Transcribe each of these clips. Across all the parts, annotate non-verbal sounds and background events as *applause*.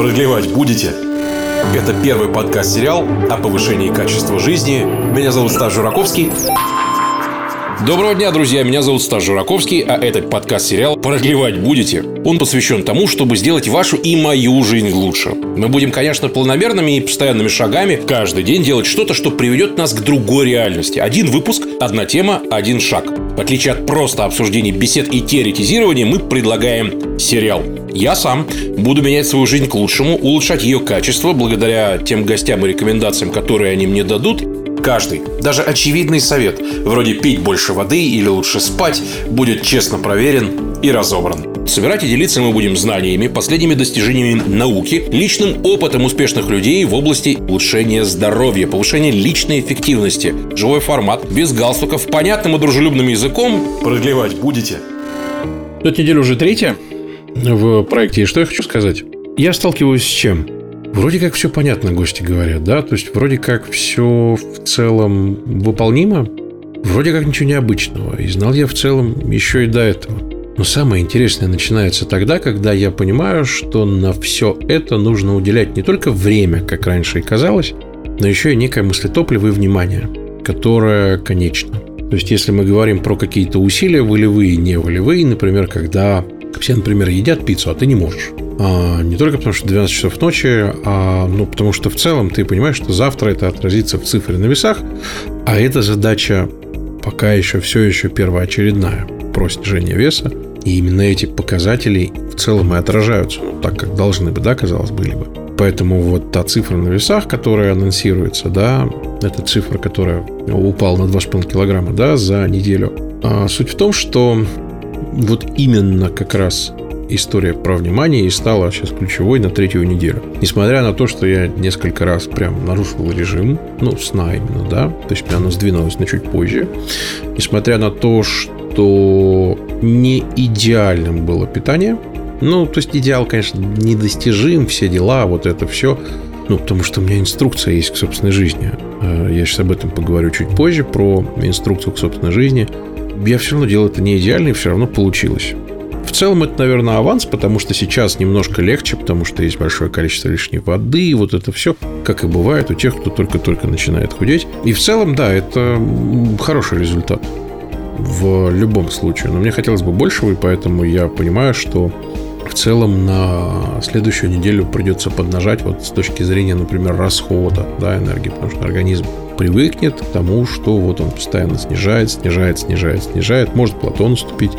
Продлевать будете? Это первый подкаст-сериал о повышении качества жизни. Меня зовут Стас Жураковский. Доброго дня, друзья! Меня зовут Стас Жураковский, а этот подкаст-сериал «Продлевать будете?» Он посвящен тому, чтобы сделать вашу и мою жизнь лучше. Мы будем, конечно, планомерными и постоянными шагами каждый день делать что-то, что приведет нас к другой реальности. Один выпуск, одна тема, один шаг. В отличие от просто обсуждений бесед и теоретизирования, мы предлагаем сериал. Я сам буду менять свою жизнь к лучшему, улучшать ее качество благодаря тем гостям и рекомендациям, которые они мне дадут, Каждый, даже очевидный совет, вроде пить больше воды или лучше спать, будет честно проверен и разобран. Собирать и делиться мы будем знаниями, последними достижениями науки, личным опытом успешных людей в области улучшения здоровья, повышения личной эффективности. Живой формат, без галстуков, понятным и дружелюбным языком. Продлевать будете? Эта неделя уже третья в проекте. И что я хочу сказать? Я сталкиваюсь с чем? Вроде как все понятно, гости говорят, да? То есть, вроде как все в целом выполнимо, вроде как ничего необычного. И знал я в целом еще и до этого. Но самое интересное начинается тогда, когда я понимаю, что на все это нужно уделять не только время, как раньше и казалось, но еще и некое мыслетопливо и внимание, которое конечно. То есть, если мы говорим про какие-то усилия, волевые и неволевые, например, когда все, например, едят пиццу, а ты не можешь. А, не только потому, что 12 часов ночи, а ну, потому что в целом ты понимаешь, что завтра это отразится в цифре на весах, а эта задача пока еще все еще первоочередная про снижение веса. И именно эти показатели в целом и отражаются ну, так, как должны бы, да, казалось, бы. Поэтому вот та цифра на весах, которая анонсируется, да, это цифра, которая упала на 2,5 килограмма, да, за неделю. А суть в том, что вот именно как раз история про внимание и стала сейчас ключевой на третью неделю. Несмотря на то, что я несколько раз прям нарушил режим, ну, сна именно, да, то есть оно сдвинулось на чуть позже. Несмотря на то, что не идеальным было питание, ну, то есть идеал, конечно, недостижим, все дела, вот это все, ну, потому что у меня инструкция есть к собственной жизни. Э, я сейчас об этом поговорю чуть позже, про инструкцию к собственной жизни. Я все равно делал это не идеально, и все равно получилось. В целом это, наверное, аванс, потому что сейчас немножко легче, потому что есть большое количество лишней воды, и вот это все, как и бывает у тех, кто только-только начинает худеть. И в целом, да, это хороший результат в любом случае. Но мне хотелось бы большего, и поэтому я понимаю, что в целом на следующую неделю придется поднажать вот с точки зрения, например, расхода да, энергии, потому что организм привыкнет к тому, что вот он постоянно снижает, снижает, снижает, снижает. Может плато наступить,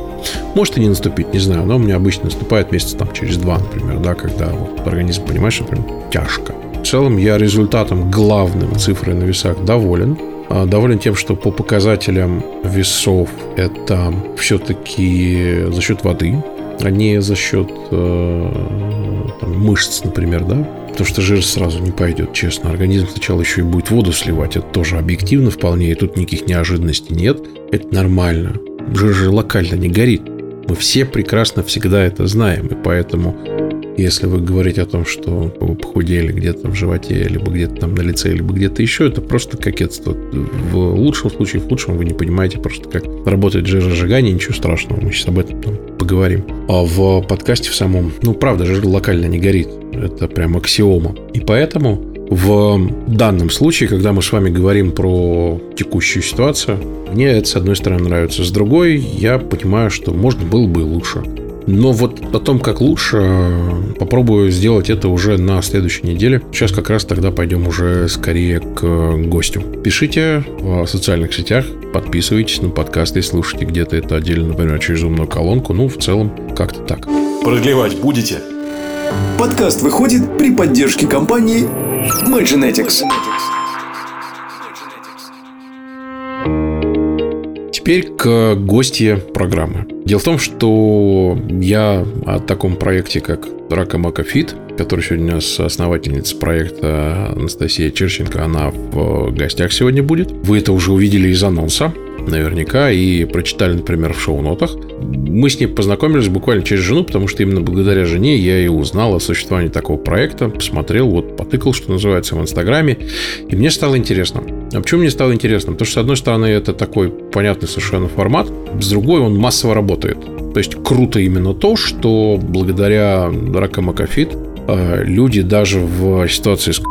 может и не наступить, не знаю. Но у меня обычно наступает месяца там через два, например, да, когда вот организм понимает, что прям тяжко. В целом я результатом главным цифры на весах доволен. А, доволен тем, что по показателям весов это все-таки за счет воды, а не за счет э, там, мышц, например, да. Потому что жир сразу не пойдет, честно. Организм сначала еще и будет воду сливать. Это тоже объективно вполне, и тут никаких неожиданностей нет. Это нормально. Жир же локально не горит. Мы все прекрасно всегда это знаем, и поэтому если вы говорите о том, что вы похудели где-то в животе, либо где-то там на лице, либо где-то еще, это просто кокетство. В лучшем случае, в худшем вы не понимаете просто, как работает жиросжигание, ничего страшного. Мы сейчас об этом там поговорим. А в подкасте в самом, ну, правда, жир локально не горит. Это прям аксиома. И поэтому в данном случае, когда мы с вами говорим про текущую ситуацию, мне это, с одной стороны, нравится. С другой, я понимаю, что можно было бы и лучше. Но вот о том, как лучше, попробую сделать это уже на следующей неделе. Сейчас как раз тогда пойдем уже скорее к гостю. Пишите в социальных сетях, подписывайтесь на подкасты и слушайте где-то это отдельно, например, через умную колонку. Ну, в целом, как-то так. Продлевать будете? Подкаст выходит при поддержке компании MyGenetics. Теперь к гостье программы. Дело в том, что я о таком проекте, как Рака Макафит, который сегодня у нас основательница проекта Анастасия Черченко, она в гостях сегодня будет. Вы это уже увидели из анонса наверняка, и прочитали, например, в шоу-нотах. Мы с ней познакомились буквально через жену, потому что именно благодаря жене я и узнал о существовании такого проекта, посмотрел, вот потыкал, что называется, в Инстаграме, и мне стало интересно. А почему мне стало интересно? Потому что, с одной стороны, это такой понятный совершенно формат, с другой он массово работает. То есть круто именно то, что благодаря Рака Макафит э, люди даже в ситуации с,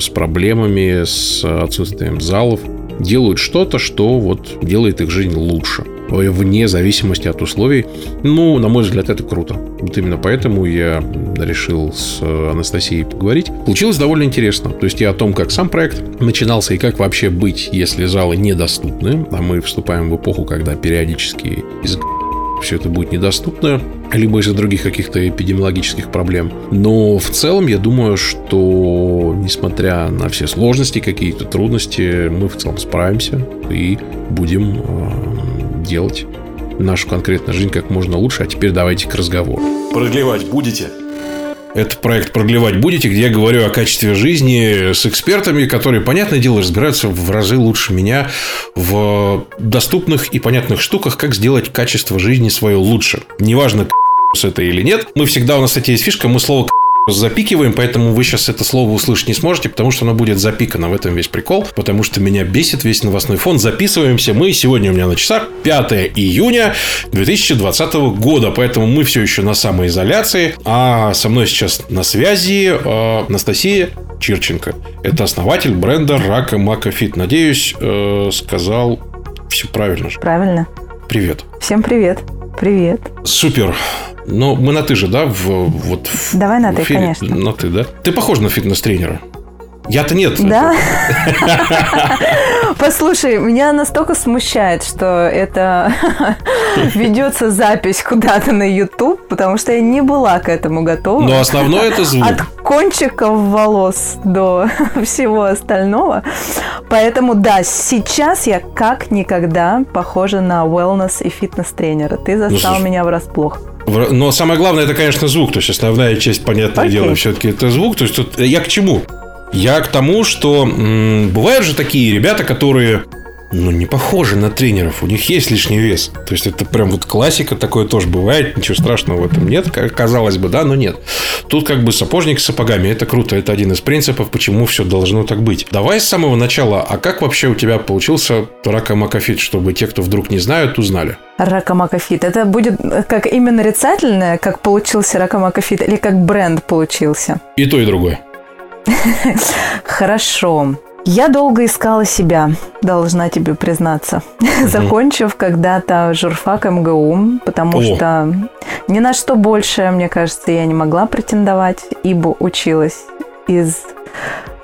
с проблемами, с отсутствием залов, делают что-то, что вот делает их жизнь лучше вне зависимости от условий. Ну, на мой взгляд, это круто. Вот именно поэтому я решил с Анастасией поговорить. Получилось довольно интересно. То есть я о том, как сам проект начинался и как вообще быть, если залы недоступны. А мы вступаем в эпоху, когда периодически из все это будет недоступно, либо из-за других каких-то эпидемиологических проблем. Но в целом я думаю, что несмотря на все сложности, какие-то трудности, мы в целом справимся и будем э, делать нашу конкретную жизнь как можно лучше. А теперь давайте к разговору. Продлевать будете? Это проект «Продлевать будете», где я говорю о качестве жизни с экспертами, которые, понятное дело, разбираются в разы лучше меня в доступных и понятных штуках, как сделать качество жизни свое лучше. Неважно, с это или нет. Мы всегда, у нас, кстати, есть фишка, мы слово запикиваем, поэтому вы сейчас это слово услышать не сможете, потому что оно будет запикано. В этом весь прикол, потому что меня бесит весь новостной фон. Записываемся мы. Сегодня у меня на часах 5 июня 2020 года, поэтому мы все еще на самоизоляции. А со мной сейчас на связи э, Анастасия Чирченко. Это основатель бренда Рака Мака Фит. Надеюсь, э, сказал все правильно. Правильно. Привет. Всем привет. Привет. Супер. Ну, мы на ты же, да? В, вот, в, Давай на в ты, эфире? конечно. На ты, да? Ты похож на фитнес-тренера. Я-то нет. Да? *laughs* Послушай, меня настолько смущает, что это *laughs* ведется запись куда-то на YouTube, потому что я не была к этому готова. Но основное это звук. От кончиков волос до *laughs* всего остального. Поэтому да, сейчас я как никогда похожа на wellness и фитнес-тренера. Ты застал слушай, меня врасплох. Но самое главное, это, конечно, звук. То есть, основная часть, понятное дело, все-таки это звук. То есть, тут я к чему? Я к тому, что м, бывают же такие ребята, которые ну, не похожи на тренеров. У них есть лишний вес. То есть, это прям вот классика. Такое тоже бывает. Ничего страшного в этом нет. Казалось бы, да, но нет. Тут как бы сапожник с сапогами. Это круто. Это один из принципов, почему все должно так быть. Давай с самого начала. А как вообще у тебя получился ракомакофит, чтобы те, кто вдруг не знают, узнали? Ракомакофит. Это будет как имя нарицательное, как получился ракомакофит, или как бренд получился? И то, и другое. *laughs* Хорошо. Я долго искала себя, должна тебе признаться, закончив когда-то журфак МГУ, потому О. что ни на что больше, мне кажется, я не могла претендовать, ибо училась из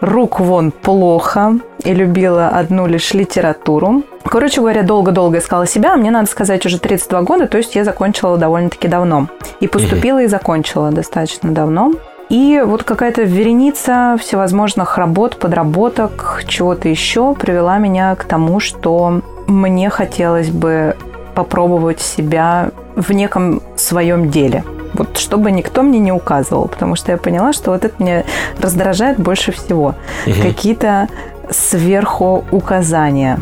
рук вон плохо и любила одну лишь литературу. Короче говоря, долго-долго искала себя, а мне, надо сказать, уже 32 года, то есть я закончила довольно-таки давно. И поступила и закончила достаточно давно. И вот какая-то вереница всевозможных работ, подработок, чего-то еще привела меня к тому, что мне хотелось бы попробовать себя в неком своем деле. Вот чтобы никто мне не указывал, потому что я поняла, что вот это меня раздражает больше всего. Какие-то сверху указания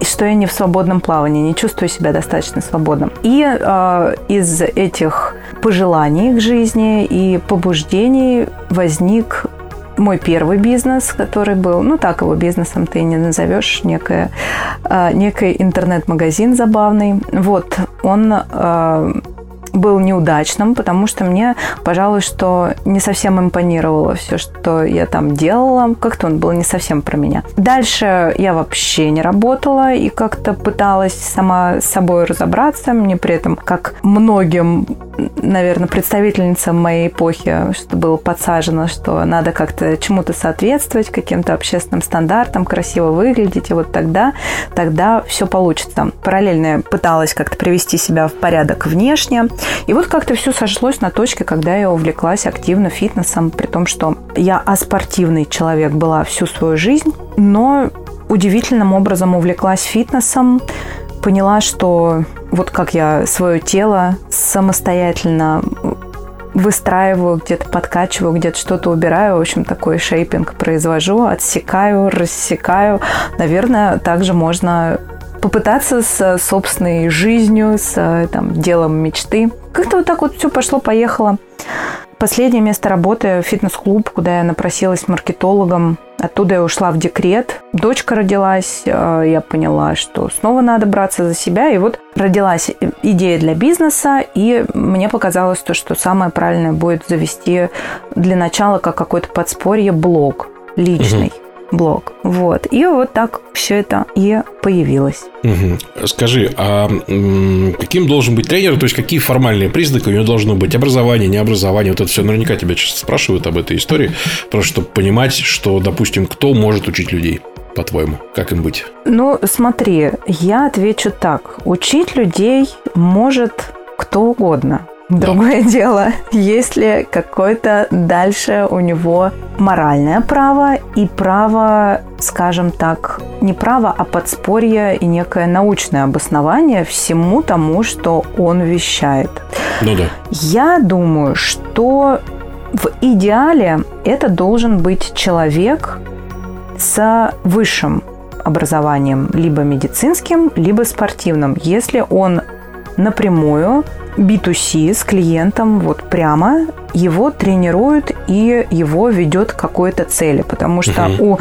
и что я не в свободном плавании, не чувствую себя достаточно свободным. И э, из этих пожеланий к жизни и побуждений возник мой первый бизнес, который был, ну так его бизнесом ты не назовешь, некое, э, некий интернет-магазин забавный. Вот, он э, был неудачным, потому что мне, пожалуй, что не совсем импонировало все, что я там делала. Как-то он был не совсем про меня. Дальше я вообще не работала и как-то пыталась сама с собой разобраться. Мне при этом, как многим, наверное, представительницам моей эпохи, что было подсажено, что надо как-то чему-то соответствовать, каким-то общественным стандартам, красиво выглядеть, и вот тогда, тогда все получится. Параллельно я пыталась как-то привести себя в порядок внешне, и вот как-то все сошлось на точке, когда я увлеклась активно фитнесом, при том, что я аспортивный человек была всю свою жизнь, но удивительным образом увлеклась фитнесом, поняла, что вот как я свое тело самостоятельно выстраиваю, где-то подкачиваю, где-то что-то убираю, в общем, такой шейпинг произвожу, отсекаю, рассекаю. Наверное, также можно попытаться с собственной жизнью, с там, делом мечты. Как-то вот так вот все пошло-поехало. Последнее место работы – фитнес-клуб, куда я напросилась маркетологом. Оттуда я ушла в декрет. Дочка родилась, э, я поняла, что снова надо браться за себя. И вот родилась идея для бизнеса, и мне показалось то, что самое правильное будет завести для начала как какое-то подспорье блог личный. Блог. Вот. И вот так все это и появилось. Угу. Скажи, а каким должен быть тренер? То есть, какие формальные признаки у него должно быть? Образование, не образование? Вот это все наверняка тебя часто спрашивают об этой истории. Просто чтобы понимать, что, допустим, кто может учить людей по-твоему? Как им быть? Ну, смотри, я отвечу так. Учить людей может кто угодно. Другое *laughs* дело, есть ли какое-то дальше у него моральное право и право, скажем так, не право, а подспорье и некое научное обоснование всему тому, что он вещает. Ну да. Я думаю, что в идеале это должен быть человек с высшим образованием, либо медицинским, либо спортивным, если он напрямую B2C с клиентом вот прямо его тренируют и его ведет к какой-то цели. Потому что угу. у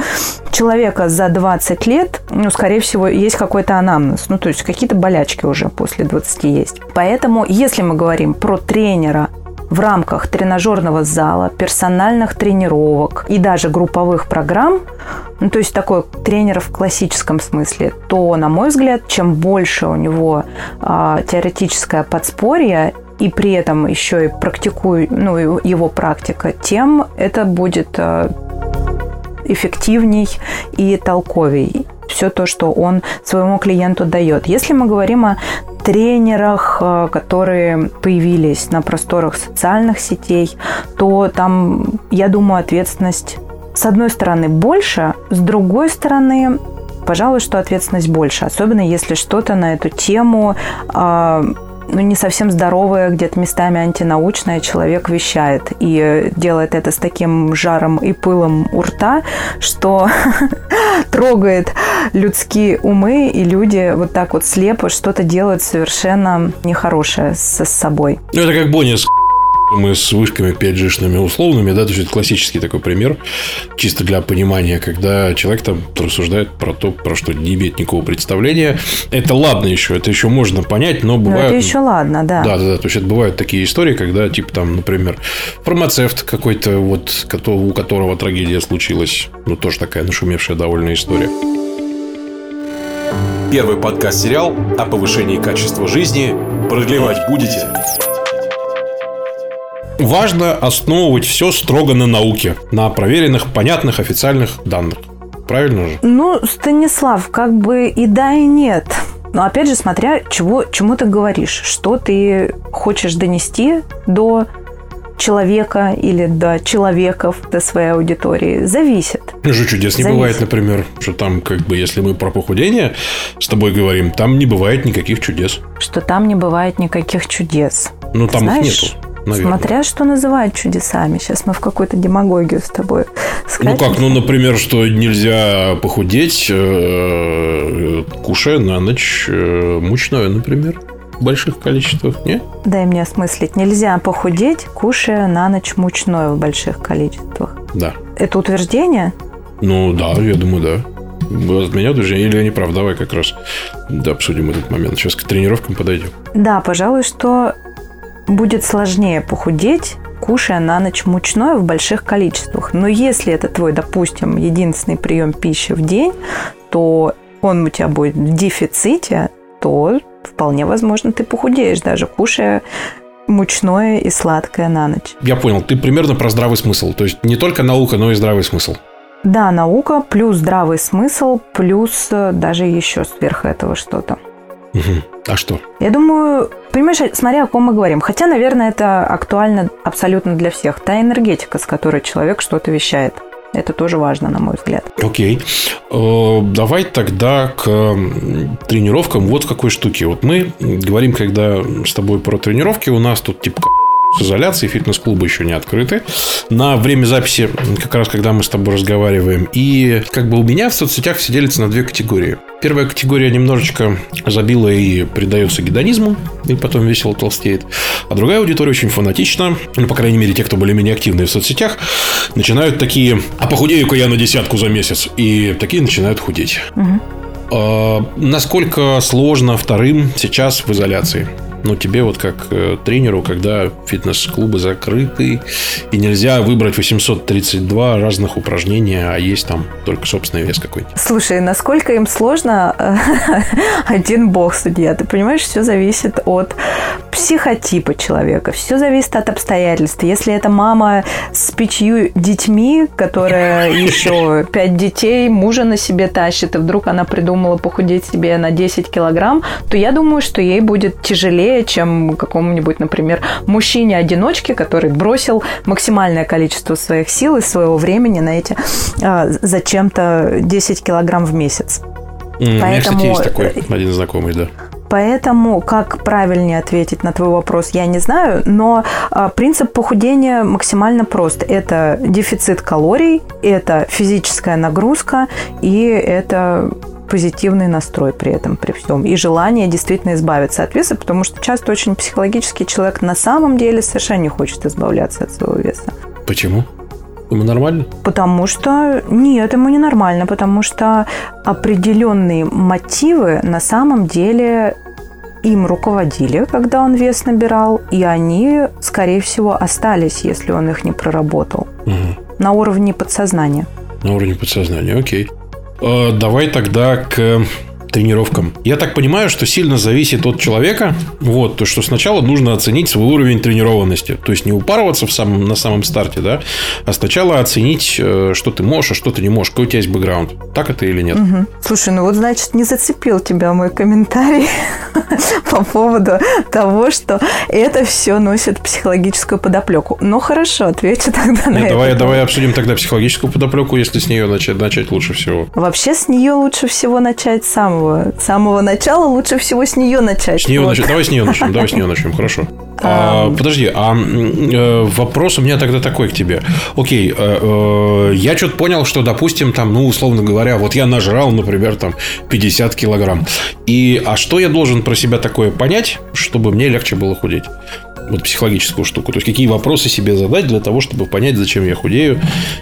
человека за 20 лет, ну, скорее всего, есть какой-то анамнез. Ну, то есть какие-то болячки уже после 20 есть. Поэтому, если мы говорим про тренера в рамках тренажерного зала, персональных тренировок и даже групповых программ, ну, то есть такой тренер в классическом смысле, то, на мой взгляд, чем больше у него а, теоретическое подспорье и при этом еще и практикую, ну, его практика, тем это будет а, эффективней и толковей все то, что он своему клиенту дает. Если мы говорим о тренерах, а, которые появились на просторах социальных сетей, то там, я думаю, ответственность с одной стороны больше, с другой стороны пожалуй, что ответственность больше, особенно если что-то на эту тему э, ну, не совсем здоровое, где-то местами антинаучное человек вещает и делает это с таким жаром и пылом у рта, что *laughs* трогает людские умы, и люди вот так вот слепо что-то делают совершенно нехорошее со собой. Ну, это как Бонни мы с вышками 5G-шными условными, да, то есть это классический такой пример, чисто для понимания, когда человек там рассуждает про то, про что не имеет никакого представления. Это ладно еще, это еще можно понять, но бывает... Но это еще ладно, да. Да, да, да, то есть это бывают такие истории, когда, типа, там, например, фармацевт какой-то, вот, у которого трагедия случилась, ну, тоже такая нашумевшая довольно история. Первый подкаст-сериал о повышении качества жизни продлевать будете? Важно основывать все строго на науке, на проверенных, понятных, официальных данных. Правильно же? Ну, Станислав, как бы и да, и нет. Но опять же, смотря чего, чему ты говоришь, что ты хочешь донести до человека или до человеков, до своей аудитории, зависит. Ну же чудес не зависит. бывает, например, что там, как бы, если мы про похудение с тобой говорим, там не бывает никаких чудес. Что там не бывает никаких чудес. Ну, там Знаешь, их нету. Наверное. Смотря что называют чудесами. Сейчас мы в какую-то демагогию с тобой скатимся. Ну как, ну, например, что нельзя похудеть, э, кушая на ночь э, мучное, например в больших количествах, не? Дай мне осмыслить. Нельзя похудеть, кушая на ночь мучное в больших количествах. Да. Это утверждение? Ну да, я думаю, да. От меня утверждение или я не прав? Давай как раз да, обсудим этот момент. Сейчас к тренировкам подойдем. Да, пожалуй, что будет сложнее похудеть, кушая на ночь мучное в больших количествах. Но если это твой, допустим, единственный прием пищи в день, то он у тебя будет в дефиците, то вполне возможно ты похудеешь, даже кушая мучное и сладкое на ночь. Я понял. Ты примерно про здравый смысл. То есть не только наука, но и здравый смысл. Да, наука плюс здравый смысл, плюс э, даже еще сверх этого что-то. Угу. А что? Я думаю, понимаешь, смотря о ком мы говорим. Хотя, наверное, это актуально абсолютно для всех. Та энергетика, с которой человек что-то вещает. Это тоже важно, на мой взгляд. Окей. Э, давай тогда к тренировкам вот какой штуке. Вот мы говорим, когда с тобой про тренировки, у нас тут типа с изоляцией, фитнес-клубы еще не открыты. На время записи, как раз когда мы с тобой разговариваем. И как бы у меня в соцсетях все делятся на две категории. Первая категория немножечко забила и предается гедонизму, и потом весело толстеет. А другая аудитория очень фанатична, ну, по крайней мере, те, кто более-менее активные в соцсетях, начинают такие, а похудею-ка я на десятку за месяц. И такие начинают худеть. Угу. Насколько сложно вторым сейчас в изоляции? Ну, тебе вот как э, тренеру, когда фитнес-клубы закрыты, и нельзя выбрать 832 разных упражнения, а есть там только собственный вес какой-то. Слушай, насколько им сложно, *laughs* один бог судья. Ты понимаешь, все зависит от психотипа человека, все зависит от обстоятельств. Если это мама с пятью детьми, которая *laughs* еще пять детей, мужа на себе тащит, и вдруг она придумала похудеть себе на 10 килограмм, то я думаю, что ей будет тяжелее тяжелее, чем какому-нибудь, например, мужчине-одиночке, который бросил максимальное количество своих сил и своего времени на эти а, зачем-то 10 килограмм в месяц. Mm, Поэтому... У меня, кстати, есть такой один знакомый, да. Поэтому, как правильнее ответить на твой вопрос, я не знаю, но а, принцип похудения максимально прост. Это дефицит калорий, это физическая нагрузка и это позитивный настрой при этом, при всем. И желание действительно избавиться от веса, потому что часто очень психологический человек на самом деле совершенно не хочет избавляться от своего веса. Почему? Ему нормально? Потому что нет, ему не нормально, потому что определенные мотивы на самом деле им руководили, когда он вес набирал, и они, скорее всего, остались, если он их не проработал. Угу. На уровне подсознания. На уровне подсознания, окей. Э, давай тогда к тренировкам. Я так понимаю, что сильно зависит от человека. Вот, то, что сначала нужно оценить свой уровень тренированности. То есть не упарываться в самом, на самом старте, да, а сначала оценить, э, что ты можешь, а что ты не можешь, какой у тебя есть бэкграунд. Так это или нет? Угу. Слушай, ну вот значит, не зацепил тебя мой комментарий *laughs* по поводу того, что это все носит психологическую подоплеку. Ну хорошо, отвечу *laughs* тогда на Нет, это. Давай, давай обсудим тогда психологическую подоплеку, если с нее начать, начать лучше всего. Вообще с нее лучше всего начать с самого, самого начала, лучше всего с нее начать. С нее вот. начать. Давай с нее начнем, давай с нее начнем, хорошо. *laughs* А, подожди, а э, вопрос у меня тогда такой к тебе. Окей, э, э, я что-то понял, что, допустим, там, ну, условно говоря, вот я нажрал, например, там 50 килограмм. И, а что я должен про себя такое понять, чтобы мне легче было худеть? Вот психологическую штуку. То есть, какие вопросы себе задать для того, чтобы понять, зачем я худею,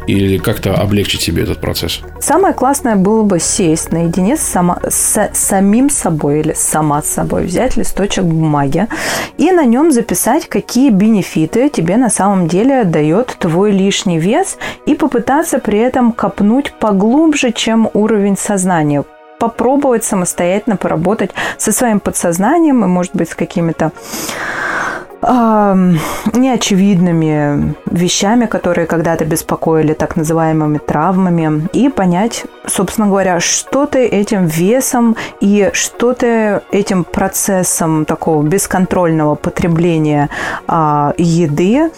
или как-то облегчить себе этот процесс. Самое классное было бы сесть наедине с, сама, с самим собой или сама с собой, взять листочек бумаги и на нем записать, какие бенефиты тебе на самом деле дает твой лишний вес и попытаться при этом копнуть поглубже, чем уровень сознания попробовать самостоятельно поработать со своим подсознанием и, может быть, с какими-то неочевидными вещами, которые когда-то беспокоили, так называемыми травмами, и понять, собственно говоря, что ты этим весом и что ты этим процессом такого бесконтрольного потребления а, еды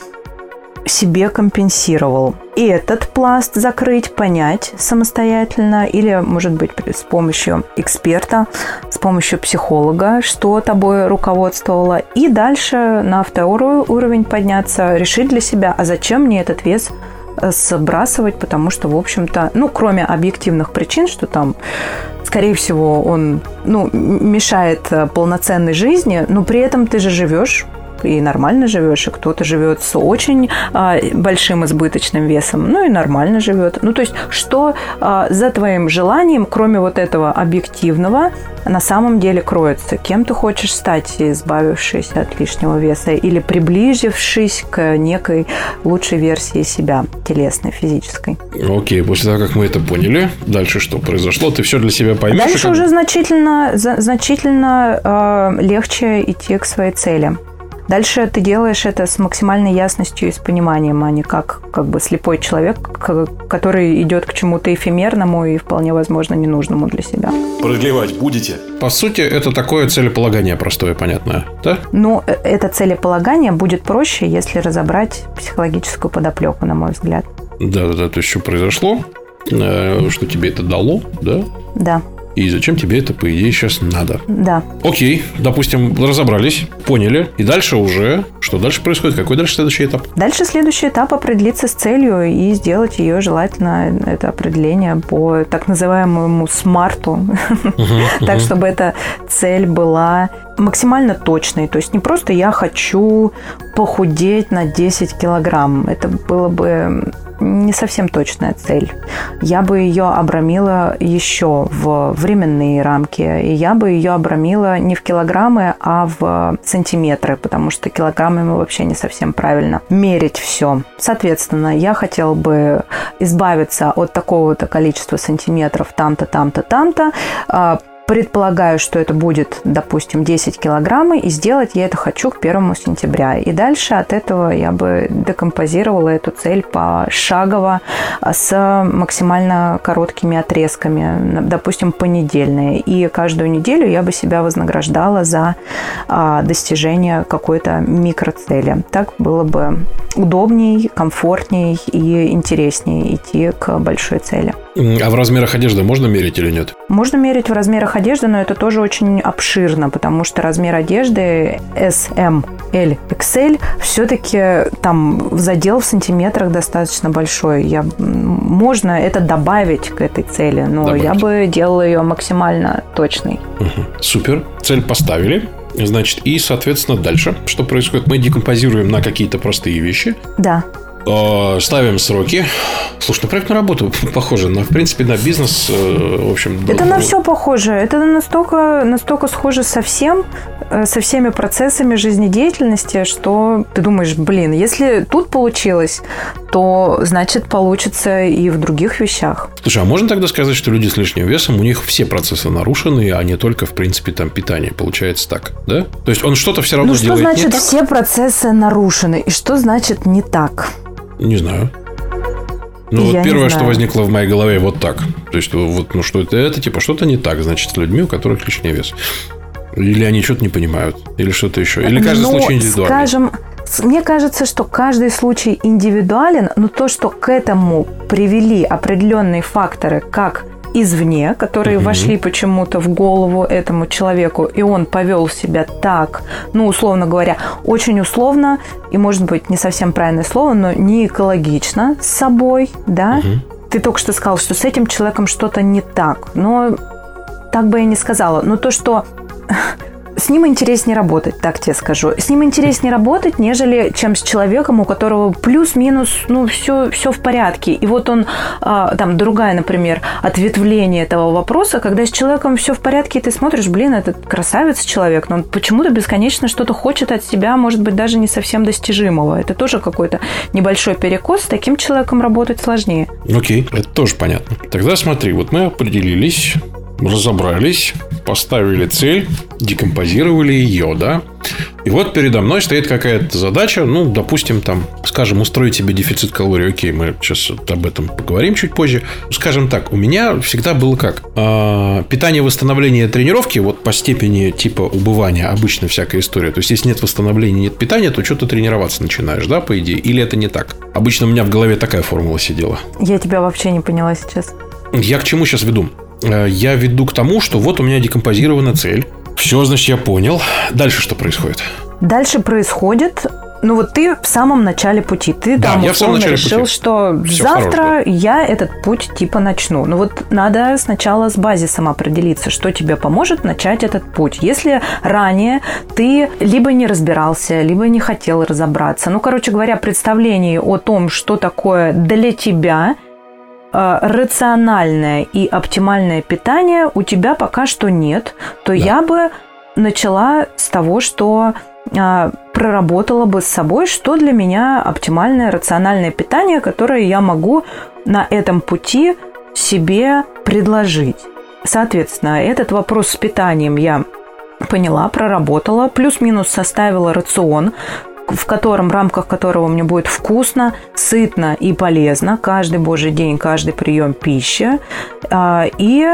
себе компенсировал. И этот пласт закрыть, понять самостоятельно или, может быть, с помощью эксперта, с помощью психолога, что тобой руководствовало. И дальше на второй уровень подняться, решить для себя, а зачем мне этот вес э, сбрасывать, потому что, в общем-то, ну, кроме объективных причин, что там, скорее всего, он, ну, мешает э, полноценной жизни, но при этом ты же живешь и нормально живешь, и кто-то живет с очень а, большим избыточным весом, ну и нормально живет. Ну, то есть, что а, за твоим желанием, кроме вот этого объективного, на самом деле кроется? Кем ты хочешь стать, избавившись от лишнего веса или приближившись к некой лучшей версии себя, телесной, физической? Окей, после того, как мы это поняли, дальше что произошло? Ты все для себя поймешь? Дальше как... уже значительно, значительно э, легче идти к своей цели. Дальше ты делаешь это с максимальной ясностью и с пониманием, а не как, как бы слепой человек, который идет к чему-то эфемерному и вполне возможно ненужному для себя. Продлевать будете? По сути, это такое целеполагание простое, понятное, да? Ну, э, это целеполагание будет проще, если разобрать психологическую подоплеку, на мой взгляд. Да-да-да, то есть что произошло, э, что тебе это дало, да? Да. И зачем тебе это, по идее, сейчас надо. Да. Окей, допустим, разобрались, поняли. И дальше уже, что дальше происходит? Какой дальше следующий этап? Дальше следующий этап определиться с целью и сделать ее желательно, это определение по так называемому смарту, *laughs* так, чтобы эта цель была максимально точной. То есть не просто я хочу похудеть на 10 килограмм. Это было бы не совсем точная цель. Я бы ее обрамила еще в временные рамки, и я бы ее обрамила не в килограммы, а в сантиметры, потому что килограммами вообще не совсем правильно мерить все. Соответственно, я хотела бы избавиться от такого-то количества сантиметров там-то, там-то, там-то, а, предполагаю, что это будет, допустим, 10 килограмм, и сделать я это хочу к 1 сентября. И дальше от этого я бы декомпозировала эту цель пошагово с максимально короткими отрезками, допустим, понедельные. И каждую неделю я бы себя вознаграждала за а, достижение какой-то микроцели. Так было бы удобней, комфортней и интереснее идти к большой цели. А в размерах одежды можно мерить или нет? Можно мерить в размерах одежды, но это тоже очень обширно, потому что размер одежды S, M, L, XL все-таки там задел в сантиметрах достаточно большой. Я, можно это добавить к этой цели, но добавить. я бы делала ее максимально точной. Угу. Супер. Цель поставили. Значит, и, соответственно, дальше что происходит? Мы декомпозируем на какие-то простые вещи. Да. Э, ставим сроки. Слушай, на проектную работу *laughs* похоже, на, в принципе, на бизнес, э, в общем... Это на все похоже. Это настолько, настолько схоже со всем, э, со всеми процессами жизнедеятельности, что ты думаешь, блин, если тут получилось, то значит получится и в других вещах. Слушай, а можно тогда сказать, что люди с лишним весом, у них все процессы нарушены, а не только, в принципе, там питание? Получается так, да? То есть он что-то все равно ну, что делает значит не так? все процессы нарушены? И что значит не так? Не знаю. Ну, вот первое, что возникло в моей голове, вот так. То есть, вот, ну, что это, это типа что-то не так, значит, с людьми, у которых лишний вес. Или они что-то не понимают, или что-то еще. Или каждый ну, случай индивидуальный. Скажем, мне кажется, что каждый случай индивидуален, но то, что к этому привели определенные факторы, как извне, которые угу. вошли почему-то в голову этому человеку, и он повел себя так, ну, условно говоря, очень условно, и, может быть, не совсем правильное слово, но не экологично с собой, да? Угу. Ты только что сказал, что с этим человеком что-то не так, но так бы я не сказала. Но то, что с ним интереснее работать, так тебе скажу. С ним интереснее работать, нежели чем с человеком, у которого плюс-минус, ну, все, все в порядке. И вот он, а, там, другая, например, ответвление этого вопроса, когда с человеком все в порядке, и ты смотришь, блин, этот красавец человек, но он почему-то бесконечно что-то хочет от себя, может быть, даже не совсем достижимого. Это тоже какой-то небольшой перекос. С таким человеком работать сложнее. Окей, это тоже понятно. Тогда смотри, вот мы определились, разобрались, поставили цель, декомпозировали ее, да. И вот передо мной стоит какая-то задача, ну, допустим, там, скажем, устроить себе дефицит калорий. Окей, мы сейчас об этом поговорим чуть позже. Скажем так, у меня всегда было как? А, питание, восстановление, тренировки, вот по степени типа убывания, обычно всякая история. То есть, если нет восстановления, нет питания, то что-то тренироваться начинаешь, да, по идее? Или это не так? Обычно у меня в голове такая формула сидела. Я тебя вообще не поняла сейчас. Я к чему сейчас веду? Э, я веду к тому, что вот у меня декомпозирована цель. Все, значит, я понял. Дальше что происходит? Дальше происходит ну вот ты в самом начале пути, ты да, там условно решил, пути. что Все завтра да. я этот путь типа начну. Ну вот надо сначала с базисом определиться, что тебе поможет начать этот путь. Если ранее ты либо не разбирался, либо не хотел разобраться, ну короче говоря, представление о том, что такое для тебя рациональное и оптимальное питание у тебя пока что нет, то да. я бы начала с того, что а, проработала бы с собой, что для меня оптимальное рациональное питание, которое я могу на этом пути себе предложить. Соответственно, этот вопрос с питанием я поняла, проработала, плюс-минус составила рацион, в котором, в рамках которого мне будет вкусно, сытно и полезно каждый божий день, каждый прием пищи. А, и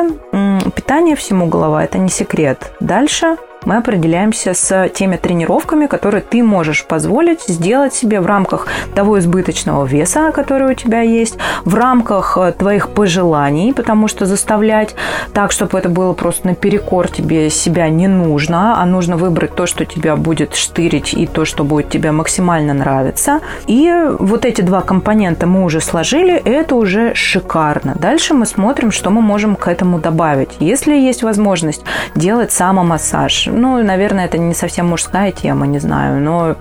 питание всему голова – это не секрет. Дальше мы определяемся с теми тренировками, которые ты можешь позволить сделать себе в рамках того избыточного веса, который у тебя есть, в рамках э, твоих пожеланий, потому что заставлять так, чтобы это было просто наперекор тебе себя не нужно, а нужно выбрать то, что тебя будет штырить и то, что будет тебе максимально нравиться. И вот эти два компонента мы уже сложили, это уже шикарно. Дальше мы смотрим, что мы можем к этому добавить. Если есть возможность делать самомассаж, ну, наверное, это не совсем мужская тема, не знаю, но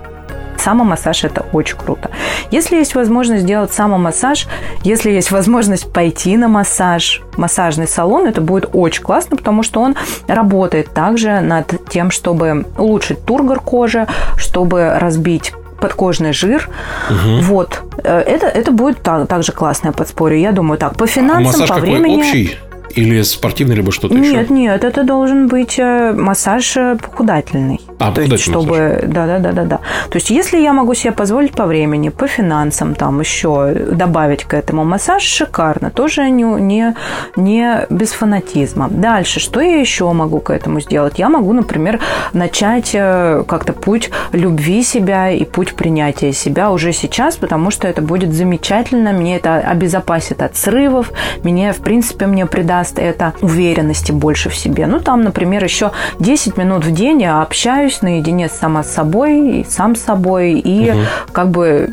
самомассаж это очень круто. Если есть возможность сделать самомассаж, если есть возможность пойти на массаж, массажный салон, это будет очень классно, потому что он работает также над тем, чтобы улучшить тургор кожи, чтобы разбить подкожный жир. Угу. Вот. Э, это, это будет так, также классное подспорье. Я думаю, так, по финансам, а массаж по какой времени... общий? Или спортивный, либо что-то нет, еще? Нет, нет, это должен быть э, массаж э, похудательный. А, то есть, чтобы, да, да, да, да, да. То есть, если я могу себе позволить по времени, по финансам, там еще добавить к этому массаж, шикарно, тоже не, не, не без фанатизма. Дальше, что я еще могу к этому сделать? Я могу, например, начать э, как-то путь любви себя и путь принятия себя уже сейчас, потому что это будет замечательно, мне это обезопасит от срывов, мне, в принципе, мне придаст это уверенности больше в себе. Ну, там, например, еще 10 минут в день я общаюсь общаюсь наедине сама с собой, и сам с собой, и угу. как бы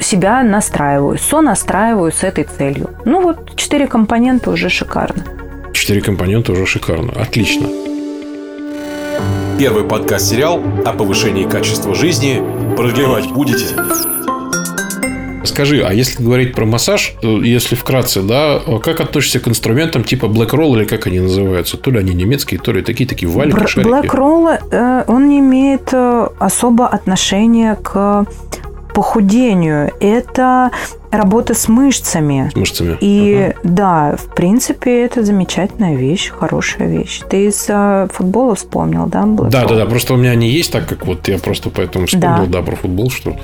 себя настраиваю, сонастраиваю с этой целью. Ну вот, четыре компонента уже шикарно. Четыре компонента уже шикарно. Отлично. Первый подкаст-сериал о повышении качества жизни. Продлевать будете? Скажи, а если говорить про массаж, если вкратце, да, как относишься к инструментам типа Black Roll или как они называются? То ли они немецкие, то ли такие такие валики, Бр- шарики? Black Roll, э, он не имеет э, особо отношения к похудению. Это работа с мышцами. С мышцами. И ага. да, в принципе, это замечательная вещь, хорошая вещь. Ты из а, футбола вспомнил, да? Black да, да, да. Просто у меня они есть, так как вот я просто поэтому вспомнил, да, да про футбол, что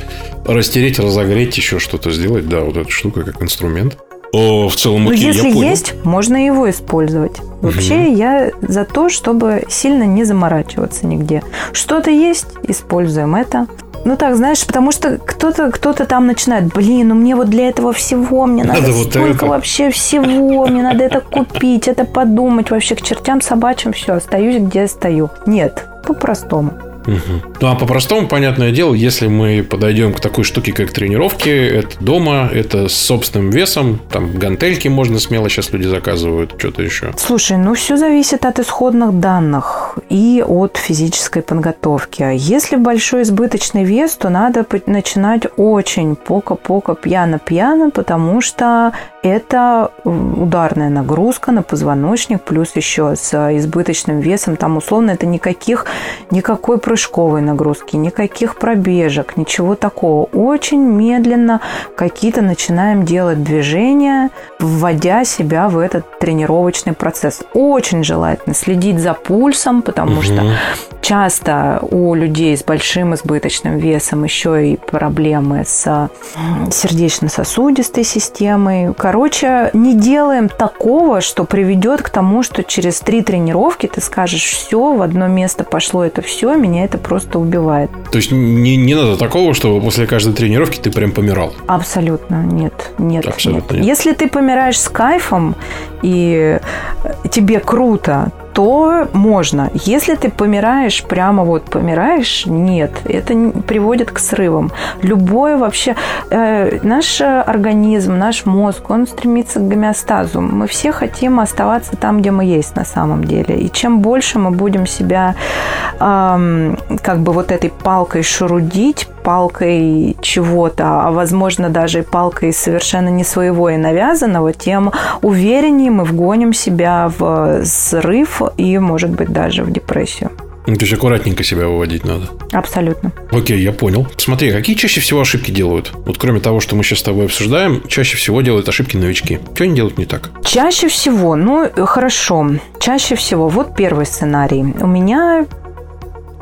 растереть, разогреть, еще что-то сделать, да, вот эта штука как инструмент. О, в целом, окей, если я понял. есть, можно его использовать. Вообще, угу. я за то, чтобы сильно не заморачиваться нигде. Что-то есть, используем это. Ну так, знаешь, потому что кто-то кто там начинает, блин, ну мне вот для этого всего, мне надо, надо вот столько это. вообще всего, мне надо это купить, это подумать, вообще к чертям собачьим, все, остаюсь, где стою. Нет, по-простому. Угу. Ну а по-простому, понятное дело, если мы подойдем к такой штуке, как тренировки, это дома, это с собственным весом, там гантельки можно смело сейчас люди заказывают, что-то еще. Слушай, ну все зависит от исходных данных и от физической подготовки. Если большой избыточный вес, то надо начинать очень пока-пока, пьяно-пьяно, потому что это ударная нагрузка на позвоночник, плюс еще с избыточным весом, там условно это никаких, никакой прыжковой нагрузки, никаких пробежек, ничего такого. Очень медленно какие-то начинаем делать движения, вводя себя в этот тренировочный процесс. Очень желательно следить за пульсом, потому угу. что часто у людей с большим избыточным весом еще и проблемы с сердечно-сосудистой системой. Короче, не делаем такого, что приведет к тому, что через три тренировки ты скажешь, все, в одно место пошло это все, меня это просто убивает. То есть не, не надо такого, чтобы после каждой тренировки ты прям помирал? Абсолютно нет. Нет. Абсолютно нет. нет. Если ты помираешь с кайфом и тебе круто, то можно. Если ты помираешь, прямо вот помираешь, нет, это приводит к срывам. Любое вообще, э, наш организм, наш мозг, он стремится к гомеостазу. Мы все хотим оставаться там, где мы есть на самом деле. И чем больше мы будем себя э, как бы вот этой палкой шурудить, палкой чего-то, а возможно даже и палкой совершенно не своего и навязанного, тем увереннее мы вгоним себя в срыв и, может быть, даже в депрессию. Ну, то есть аккуратненько себя выводить надо. Абсолютно. Окей, я понял. Смотри, какие чаще всего ошибки делают? Вот кроме того, что мы сейчас с тобой обсуждаем, чаще всего делают ошибки новички. Что они делают не так? Чаще всего, ну, хорошо. Чаще всего, вот первый сценарий. У меня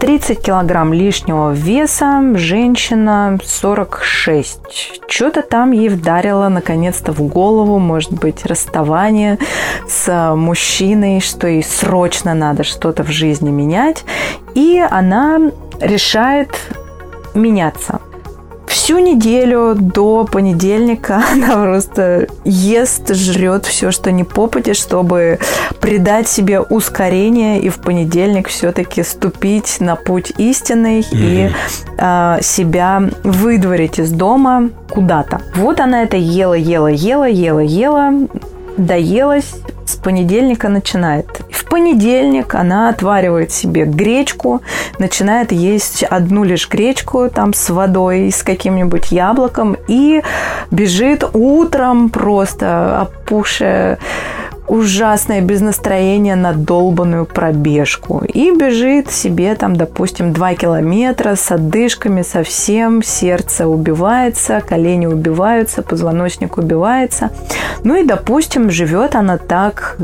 30 килограмм лишнего веса, женщина 46. Что-то там ей вдарило наконец-то в голову, может быть, расставание с мужчиной, что ей срочно надо что-то в жизни менять. И она решает меняться. Всю неделю до понедельника *laughs* она просто ест, жрет все, что не попадет, чтобы придать себе ускорение и в понедельник все-таки ступить на путь истинный mm-hmm. и э, себя выдворить из дома куда-то. Вот она это ела, ела, ела, ела, ела, доелась, с понедельника начинает. В понедельник она отваривает себе гречку, начинает есть одну лишь гречку там с водой, с каким-нибудь яблоком и бежит утром просто опухшая ужасное без настроения на долбанную пробежку. И бежит себе там, допустим, 2 километра с отдышками совсем, сердце убивается, колени убиваются, позвоночник убивается. Ну и, допустим, живет она так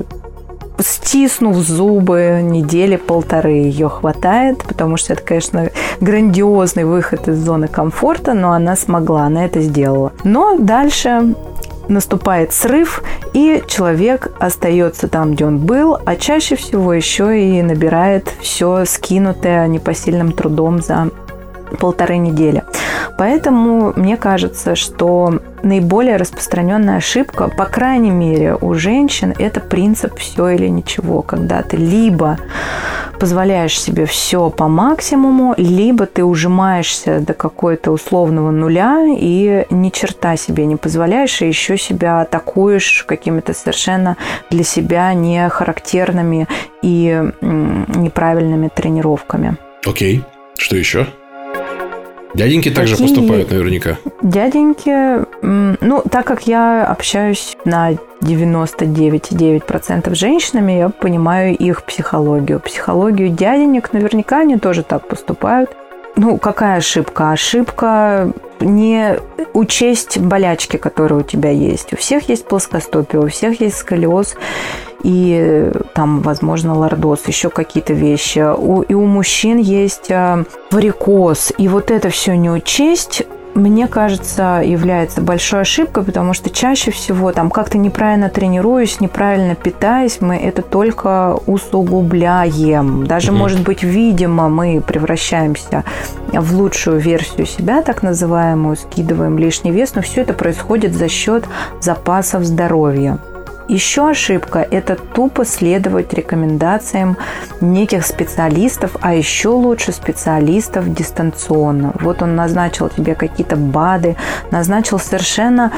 стиснув зубы, недели полторы ее хватает, потому что это, конечно, грандиозный выход из зоны комфорта, но она смогла, она это сделала. Но дальше наступает срыв, и человек остается там, где он был, а чаще всего еще и набирает все скинутое непосильным трудом за полторы недели. Поэтому мне кажется, что наиболее распространенная ошибка, по крайней мере, у женщин, это принцип все или ничего, когда ты либо позволяешь себе все по максимуму, либо ты ужимаешься до какой-то условного нуля и ни черта себе не позволяешь, и еще себя атакуешь какими-то совершенно для себя не характерными и неправильными тренировками. Окей. Что еще? Дяденьки также Какие... поступают наверняка. Дяденьки, ну, так как я общаюсь на 99,9% женщинами, я понимаю их психологию. Психологию дяденек наверняка они тоже так поступают. Ну, какая ошибка? Ошибка не учесть болячки, которые у тебя есть. У всех есть плоскостопие, у всех есть сколиоз и там, возможно, лордоз, еще какие-то вещи. У, и у мужчин есть а, варикоз. И вот это все не учесть, мне кажется, является большой ошибкой, потому что чаще всего там как-то неправильно тренируюсь, неправильно питаясь, мы это только усугубляем. Даже, mm-hmm. может быть, видимо, мы превращаемся в лучшую версию себя, так называемую, скидываем лишний вес, но все это происходит за счет запасов здоровья. Еще ошибка – это тупо следовать рекомендациям неких специалистов, а еще лучше специалистов дистанционно. Вот он назначил тебе какие-то БАДы, назначил совершенно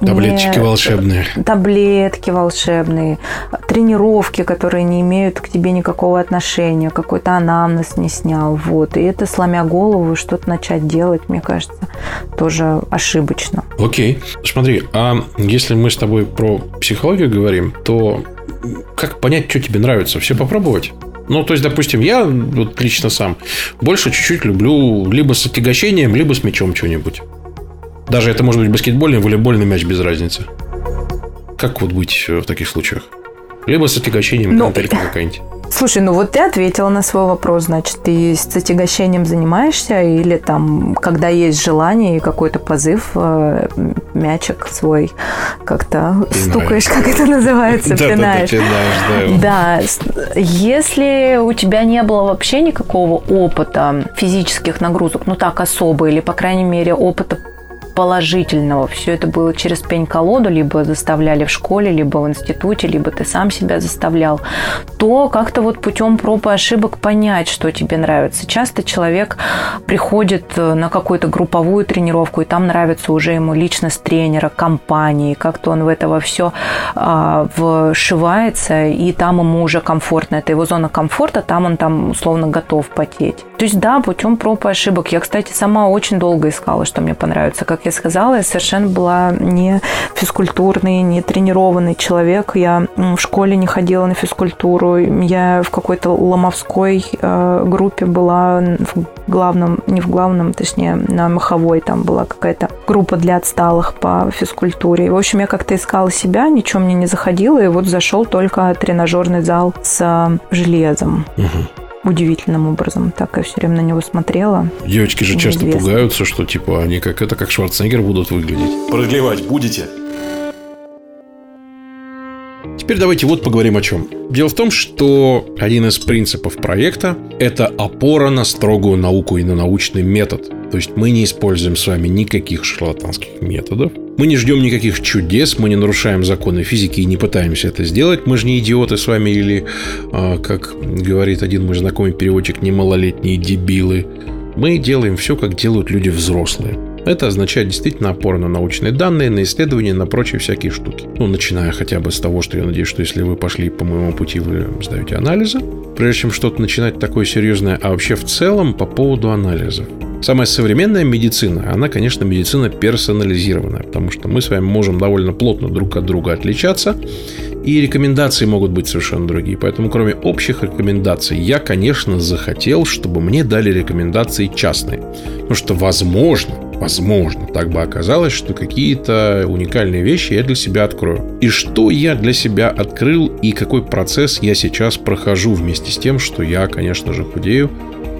Таблеточки не... волшебные. Таблетки волшебные, тренировки, которые не имеют к тебе никакого отношения, какой-то анамнез не снял. Вот. И это, сломя голову, что-то начать делать, мне кажется, тоже ошибочно. Окей. Смотри, а если мы с тобой про психологию говорим, то как понять, что тебе нравится? Все попробовать? Ну, то есть, допустим, я вот лично сам больше чуть-чуть люблю либо с отягощением, либо с мячом что-нибудь. Даже это может быть баскетбольный, волейбольный мяч без разницы. Как вот быть в таких случаях? Либо с отягощением, ну, *laughs* какая-нибудь. Слушай, ну вот ты ответила на свой вопрос, значит, ты с отягощением занимаешься или там, когда есть желание и какой-то позыв, э, мячик свой как-то стукаешь, как это называется, *laughs* пинаешь. Да, если у тебя не было вообще никакого опыта физических нагрузок, ну так особо, или, по крайней мере, опыта положительного. Все это было через пень-колоду, либо заставляли в школе, либо в институте, либо ты сам себя заставлял, то как-то вот путем проб и ошибок понять, что тебе нравится. Часто человек приходит э, на какую-то групповую тренировку, и там нравится уже ему личность тренера, компании, как-то он в это во все а, вшивается, и там ему уже комфортно. Это его зона комфорта, там он там условно готов потеть. То есть да, путем проб и ошибок. Я, кстати, сама очень долго искала, что мне понравится, как я сказала, я совершенно была не физкультурный, не тренированный человек. Я в школе не ходила на физкультуру. Я в какой-то ломовской э, группе была в главном, не в главном, точнее, на Маховой там была какая-то группа для отсталых по физкультуре. В общем, я как-то искала себя, ничего мне не заходило, и вот зашел только тренажерный зал с железом. Угу. Удивительным образом. Так я все время на него смотрела. Девочки же часто пугаются, что типа они как это, как Шварценеггер будут выглядеть. Продлевать будете? Теперь давайте вот поговорим о чем. Дело в том, что один из принципов проекта – это опора на строгую науку и на научный метод. То есть мы не используем с вами никаких шарлатанских методов. Мы не ждем никаких чудес, мы не нарушаем законы физики и не пытаемся это сделать. Мы же не идиоты с вами или, а, как говорит один мой знакомый переводчик, не малолетние дебилы. Мы делаем все, как делают люди взрослые. Это означает действительно опору на научные данные, на исследования, на прочие всякие штуки. Ну, начиная хотя бы с того, что я надеюсь, что если вы пошли по моему пути, вы сдаете анализы, прежде чем что-то начинать такое серьезное, а вообще в целом по поводу анализов. Самая современная медицина, она, конечно, медицина персонализированная, потому что мы с вами можем довольно плотно друг от друга отличаться, и рекомендации могут быть совершенно другие. Поэтому, кроме общих рекомендаций, я, конечно, захотел, чтобы мне дали рекомендации частные. Потому что, возможно, возможно, так бы оказалось, что какие-то уникальные вещи я для себя открою. И что я для себя открыл, и какой процесс я сейчас прохожу вместе с тем, что я, конечно же, худею,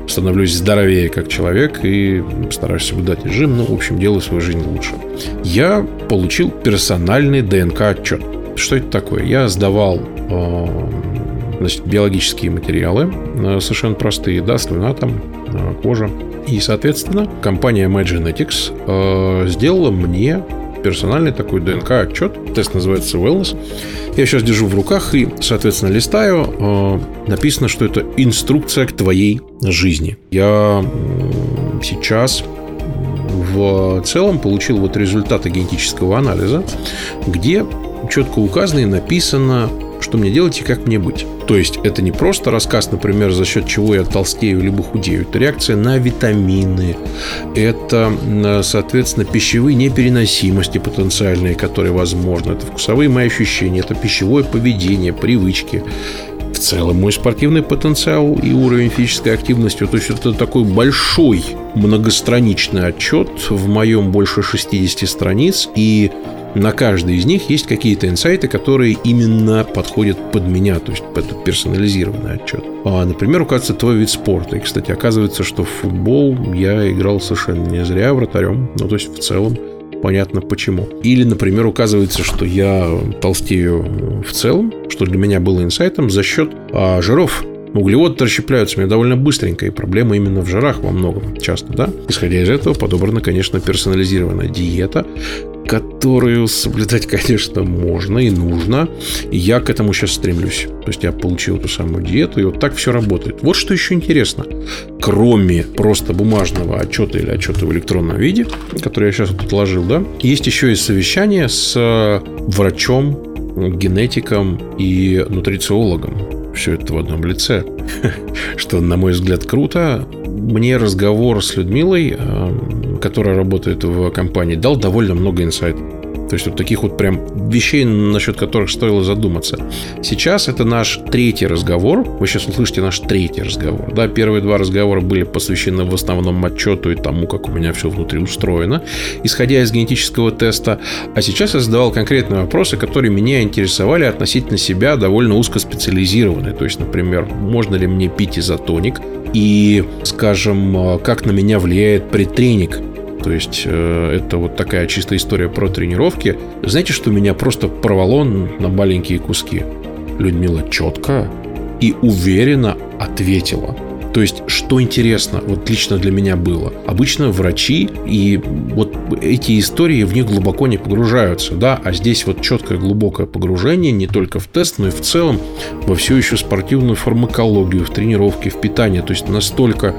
становлюсь здоровее как человек и стараюсь соблюдать режим, ну, в общем, делаю свою жизнь лучше. Я получил персональный ДНК-отчет. Что это такое? Я сдавал э, значит, биологические материалы, э, совершенно простые, да, слюна там, э, кожа. И, соответственно, компания MyGenetics сделала мне персональный такой ДНК-отчет. Тест называется Wellness. Я сейчас держу в руках и, соответственно, листаю. Э, написано, что это инструкция к твоей жизни. Я сейчас в целом получил вот результаты генетического анализа, где четко указано и написано, что мне делать и как мне быть. То есть это не просто рассказ, например, за счет чего я толстею либо худею. Это реакция на витамины. Это, соответственно, пищевые непереносимости потенциальные, которые возможны. Это вкусовые мои ощущения. Это пищевое поведение, привычки. В целом мой спортивный потенциал и уровень физической активности. То есть это такой большой многостраничный отчет в моем больше 60 страниц. И на каждой из них есть какие-то инсайты, которые именно подходят под меня, то есть это персонализированный отчет. А, например, указывается твой вид спорта. И, кстати, оказывается, что в футбол я играл совершенно не зря вратарем. Ну, то есть в целом понятно почему. Или, например, указывается, что я толстею в целом, что для меня было инсайтом за счет а, жиров. Углеводы расщепляются мне довольно быстренько, и проблема именно в жирах во многом часто, да. Исходя из этого, подобрана, конечно, персонализированная диета, которую соблюдать, конечно, можно и нужно. И я к этому сейчас стремлюсь. То есть я получил эту самую диету, и вот так все работает. Вот что еще интересно. Кроме просто бумажного отчета или отчета в электронном виде, который я сейчас вот отложил, да, есть еще и совещание с э, врачом, генетиком и нутрициологом. Все это в одном лице. *laughs* Что, на мой взгляд, круто мне разговор с Людмилой, которая работает в компании, дал довольно много инсайтов. То есть вот таких вот прям вещей, насчет которых стоило задуматься. Сейчас это наш третий разговор. Вы сейчас услышите наш третий разговор. Да, первые два разговора были посвящены в основном отчету и тому, как у меня все внутри устроено, исходя из генетического теста. А сейчас я задавал конкретные вопросы, которые меня интересовали относительно себя довольно узкоспециализированные. То есть, например, можно ли мне пить изотоник? И, скажем, как на меня влияет предтренинг то есть э, это вот такая чистая история про тренировки. Знаете, что меня просто порвало на маленькие куски? Людмила четко и уверенно ответила. То есть, что интересно, вот лично для меня было. Обычно врачи и вот эти истории в них глубоко не погружаются, да, а здесь вот четкое глубокое погружение не только в тест, но и в целом во всю еще спортивную фармакологию, в тренировки, в питание. То есть, настолько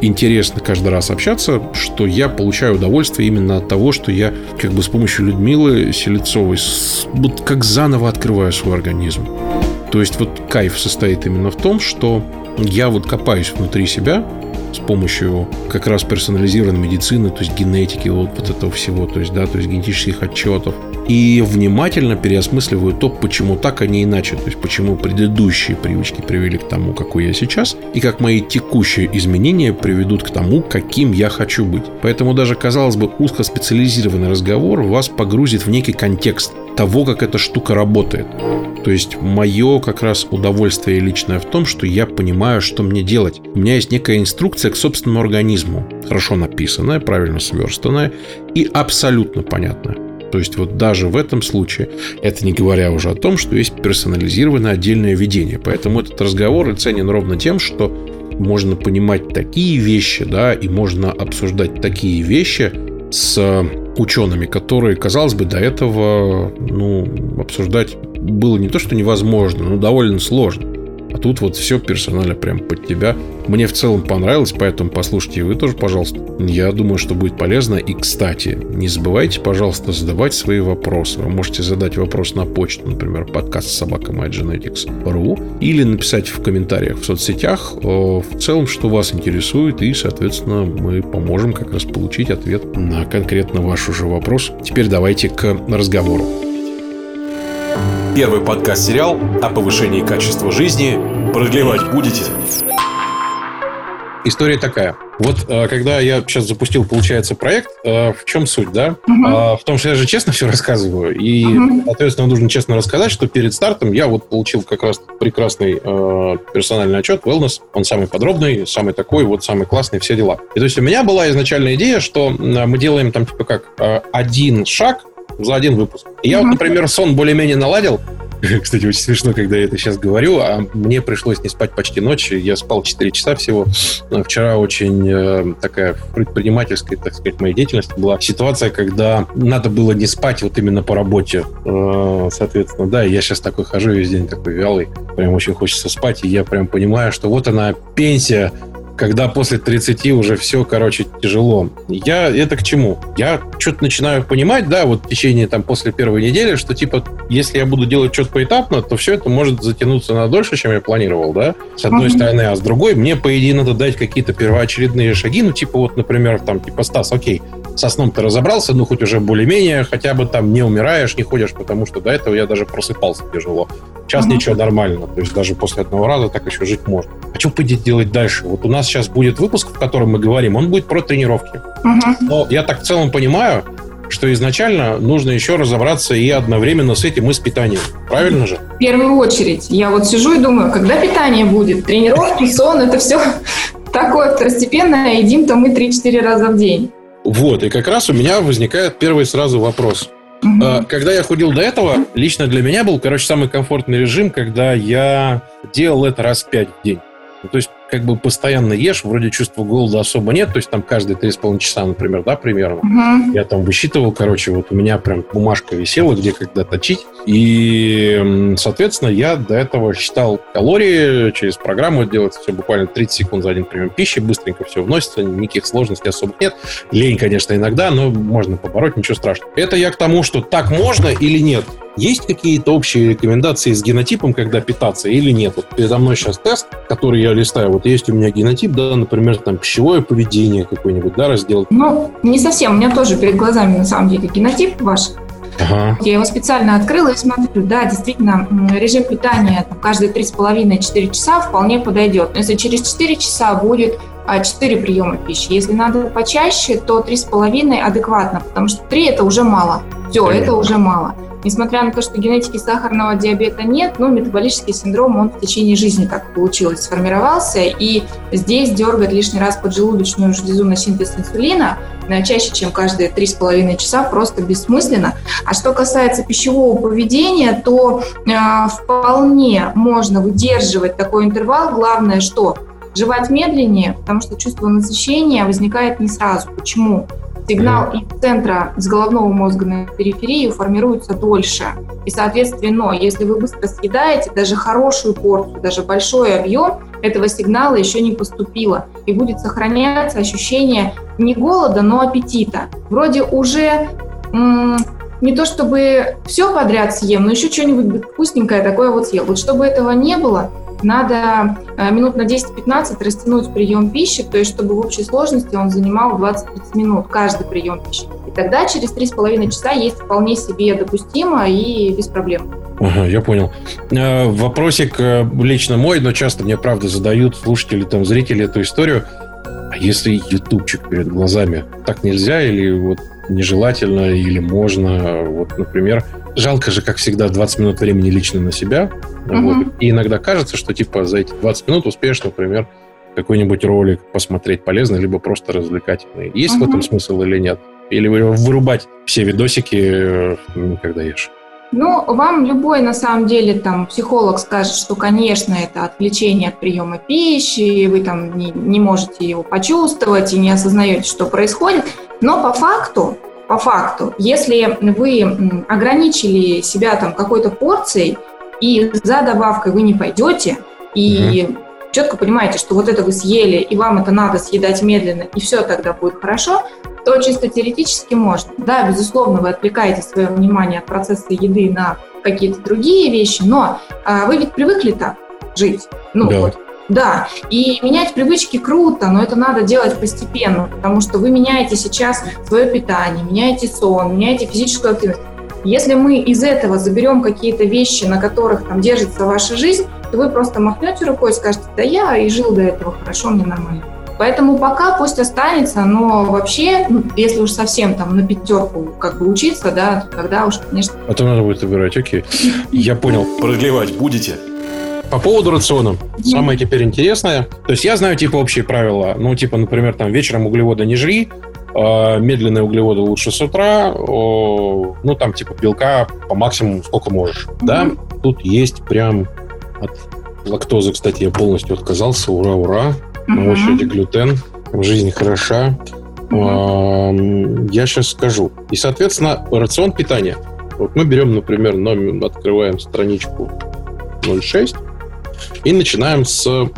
интересно каждый раз общаться, что я получаю удовольствие именно от того, что я как бы с помощью Людмилы Селецовой вот как заново открываю свой организм. То есть вот кайф состоит именно в том, что я вот копаюсь внутри себя, с помощью как раз персонализированной медицины, то есть генетики, вот, вот этого всего, то есть, да, то есть генетических отчетов. И внимательно переосмысливаю то, почему так, а не иначе. То есть, почему предыдущие привычки привели к тому, какой я сейчас, и как мои текущие изменения приведут к тому, каким я хочу быть. Поэтому даже, казалось бы, узкоспециализированный разговор вас погрузит в некий контекст того, как эта штука работает. То есть мое как раз удовольствие личное в том, что я понимаю, что мне делать. У меня есть некая инструкция к собственному организму, хорошо написанная, правильно сверстанная и абсолютно понятная. То есть вот даже в этом случае, это не говоря уже о том, что есть персонализированное отдельное ведение. Поэтому этот разговор ценен ровно тем, что можно понимать такие вещи, да, и можно обсуждать такие вещи с учеными, которые, казалось бы, до этого, ну, обсуждать было не то, что невозможно, но довольно сложно. Тут вот все персонально прям под тебя. Мне в целом понравилось, поэтому послушайте вы тоже, пожалуйста. Я думаю, что будет полезно. И, кстати, не забывайте, пожалуйста, задавать свои вопросы. Вы можете задать вопрос на почту, например, подкаст собака mygenetics.ru или написать в комментариях в соцсетях в целом, что вас интересует, и, соответственно, мы поможем как раз получить ответ на конкретно ваш уже вопрос. Теперь давайте к разговору. Первый подкаст-сериал о повышении качества жизни. Продлевать будете? История такая. Вот э, когда я сейчас запустил, получается, проект, э, в чем суть, да? Uh-huh. В том, что я же честно *laughs* все рассказываю. И, uh-huh. соответственно, нужно честно рассказать, что перед стартом я вот получил как раз прекрасный э, персональный отчет Wellness. Он самый подробный, самый такой, вот самый классный, все дела. И то есть у меня была изначальная идея, что мы делаем там типа как один шаг за один выпуск. И я вот, например, сон более-менее наладил. *laughs* Кстати, очень смешно, когда я это сейчас говорю, а мне пришлось не спать почти ночь. Я спал 4 часа всего. Вчера очень э, такая предпринимательская, так сказать, моей деятельности была ситуация, когда надо было не спать вот именно по работе. Э, соответственно, да, я сейчас такой хожу весь день такой вялый. Прям очень хочется спать. И я прям понимаю, что вот она пенсия, когда после 30 уже все, короче, тяжело. Я это к чему? Я что-то начинаю понимать, да, вот в течение там после первой недели, что типа, если я буду делать что-то поэтапно, то все это может затянуться на дольше, чем я планировал, да, с одной mm-hmm. стороны, а с другой, мне, по идее, надо дать какие-то первоочередные шаги, ну, типа вот, например, там, типа, Стас, окей, со сном ты разобрался, ну, хоть уже более-менее, хотя бы там не умираешь, не ходишь, потому что до этого я даже просыпался тяжело. Сейчас mm-hmm. ничего нормально, то есть даже после одного раза так еще жить можно. А что будет делать дальше? Вот у нас сейчас будет выпуск, в котором мы говорим, он будет про тренировки. Uh-huh. Но я так в целом понимаю, что изначально нужно еще разобраться и одновременно с этим и с питанием. Правильно же? В первую очередь. Я вот сижу и думаю, когда питание будет? Тренировки, сон, это все такое второстепенное. Едим-то мы 3-4 раза в день. Вот, и как раз у меня возникает первый сразу вопрос. Угу. Когда я худел до этого, лично для меня был, короче, самый комфортный режим, когда я делал это раз в пять в день. Ну, то есть как бы постоянно ешь, вроде чувства голода особо нет, то есть там каждые 3,5 часа, например, да, примерно. Угу. Я там высчитывал, короче, вот у меня прям бумажка висела, где когда точить. И, соответственно, я до этого считал калории, через программу делается все буквально 30 секунд за один прием пищи, быстренько все вносится, никаких сложностей особо нет. Лень, конечно, иногда, но можно побороть, ничего страшного. Это я к тому, что так можно или нет. Есть какие-то общие рекомендации с генотипом, когда питаться или нет? Вот передо мной сейчас тест, который я листаю. Вот есть у меня генотип, да, например, там пищевое поведение какое-нибудь, да, разделать. Ну, не совсем. У меня тоже перед глазами на самом деле генотип ваш. Ага. Я его специально открыла и смотрю, да, действительно, режим питания каждые 3,5-4 часа вполне подойдет. Но если через 4 часа будет 4 а, приема пищи, если надо почаще, то 3,5 адекватно, потому что 3 это уже мало. Все, Понятно. это уже мало. Несмотря на то, что генетики сахарного диабета нет, но метаболический синдром, он в течение жизни так получилось, сформировался. И здесь дергать лишний раз поджелудочную железу на синтез инсулина э, чаще, чем каждые 3,5 часа, просто бессмысленно. А что касается пищевого поведения, то э, вполне можно выдерживать такой интервал. Главное, что жевать медленнее, потому что чувство насыщения возникает не сразу. Почему? Сигнал из центра, из головного мозга на периферию формируется дольше. И, соответственно, если вы быстро съедаете даже хорошую порцию, даже большой объем, этого сигнала еще не поступило. И будет сохраняться ощущение не голода, но аппетита. Вроде уже м- не то чтобы все подряд съем, но еще что-нибудь вкусненькое такое вот съел. Вот чтобы этого не было, надо э, минут на 10-15 растянуть прием пищи, то есть чтобы в общей сложности он занимал 20-30 минут каждый прием пищи. И тогда через 3,5 часа есть вполне себе допустимо и без проблем. Ага, я понял. Э, вопросик э, лично мой, но часто мне, правда, задают слушатели, там, зрители эту историю. А если ютубчик перед глазами, так нельзя или вот нежелательно, или можно? Вот, например, жалко же, как всегда, 20 минут времени лично на себя. Угу. Вот. И иногда кажется, что типа за эти 20 минут успеешь, например, какой-нибудь ролик посмотреть полезный, либо просто развлекательный. Есть угу. в этом смысл или нет? Или вырубать все видосики, когда ешь? Ну, вам любой, на самом деле, там, психолог скажет, что, конечно, это отвлечение от приема пищи, и вы там не, не можете его почувствовать и не осознаете, что происходит. Но по факту, по факту, если вы ограничили себя там какой-то порцией, и за добавкой вы не пойдете, и угу. четко понимаете, что вот это вы съели, и вам это надо съедать медленно, и все тогда будет хорошо, то чисто теоретически можно. Да, безусловно, вы отвлекаете свое внимание от процесса еды на какие-то другие вещи, но а, вы ведь привыкли так жить. Ну, да. вот, да, и менять привычки круто, но это надо делать постепенно, потому что вы меняете сейчас свое питание, меняете сон, меняете физическую активность. Если мы из этого заберем какие-то вещи, на которых там держится ваша жизнь, то вы просто махнете рукой и скажете, да я и жил до этого хорошо, мне нормально. Поэтому пока пусть останется, но вообще, ну, если уж совсем там на пятерку как бы учиться, да, то тогда уж, конечно... А то надо будет выбирать, окей. Я понял. Продлевать будете? По поводу рациона. Самое теперь интересное. То есть я знаю типа общие правила. Ну, типа, например, там вечером углеводы не жри, медленные углеводы лучше с утра, ну, там, типа, белка по максимуму сколько можешь, mm-hmm. да? Тут есть прям от лактозы, кстати, я полностью отказался, ура, ура. На очереди глютен. Жизнь хороша. Я сейчас скажу. И, соответственно, рацион питания. Вот мы берем, например, номер, открываем страничку 06 и начинаем с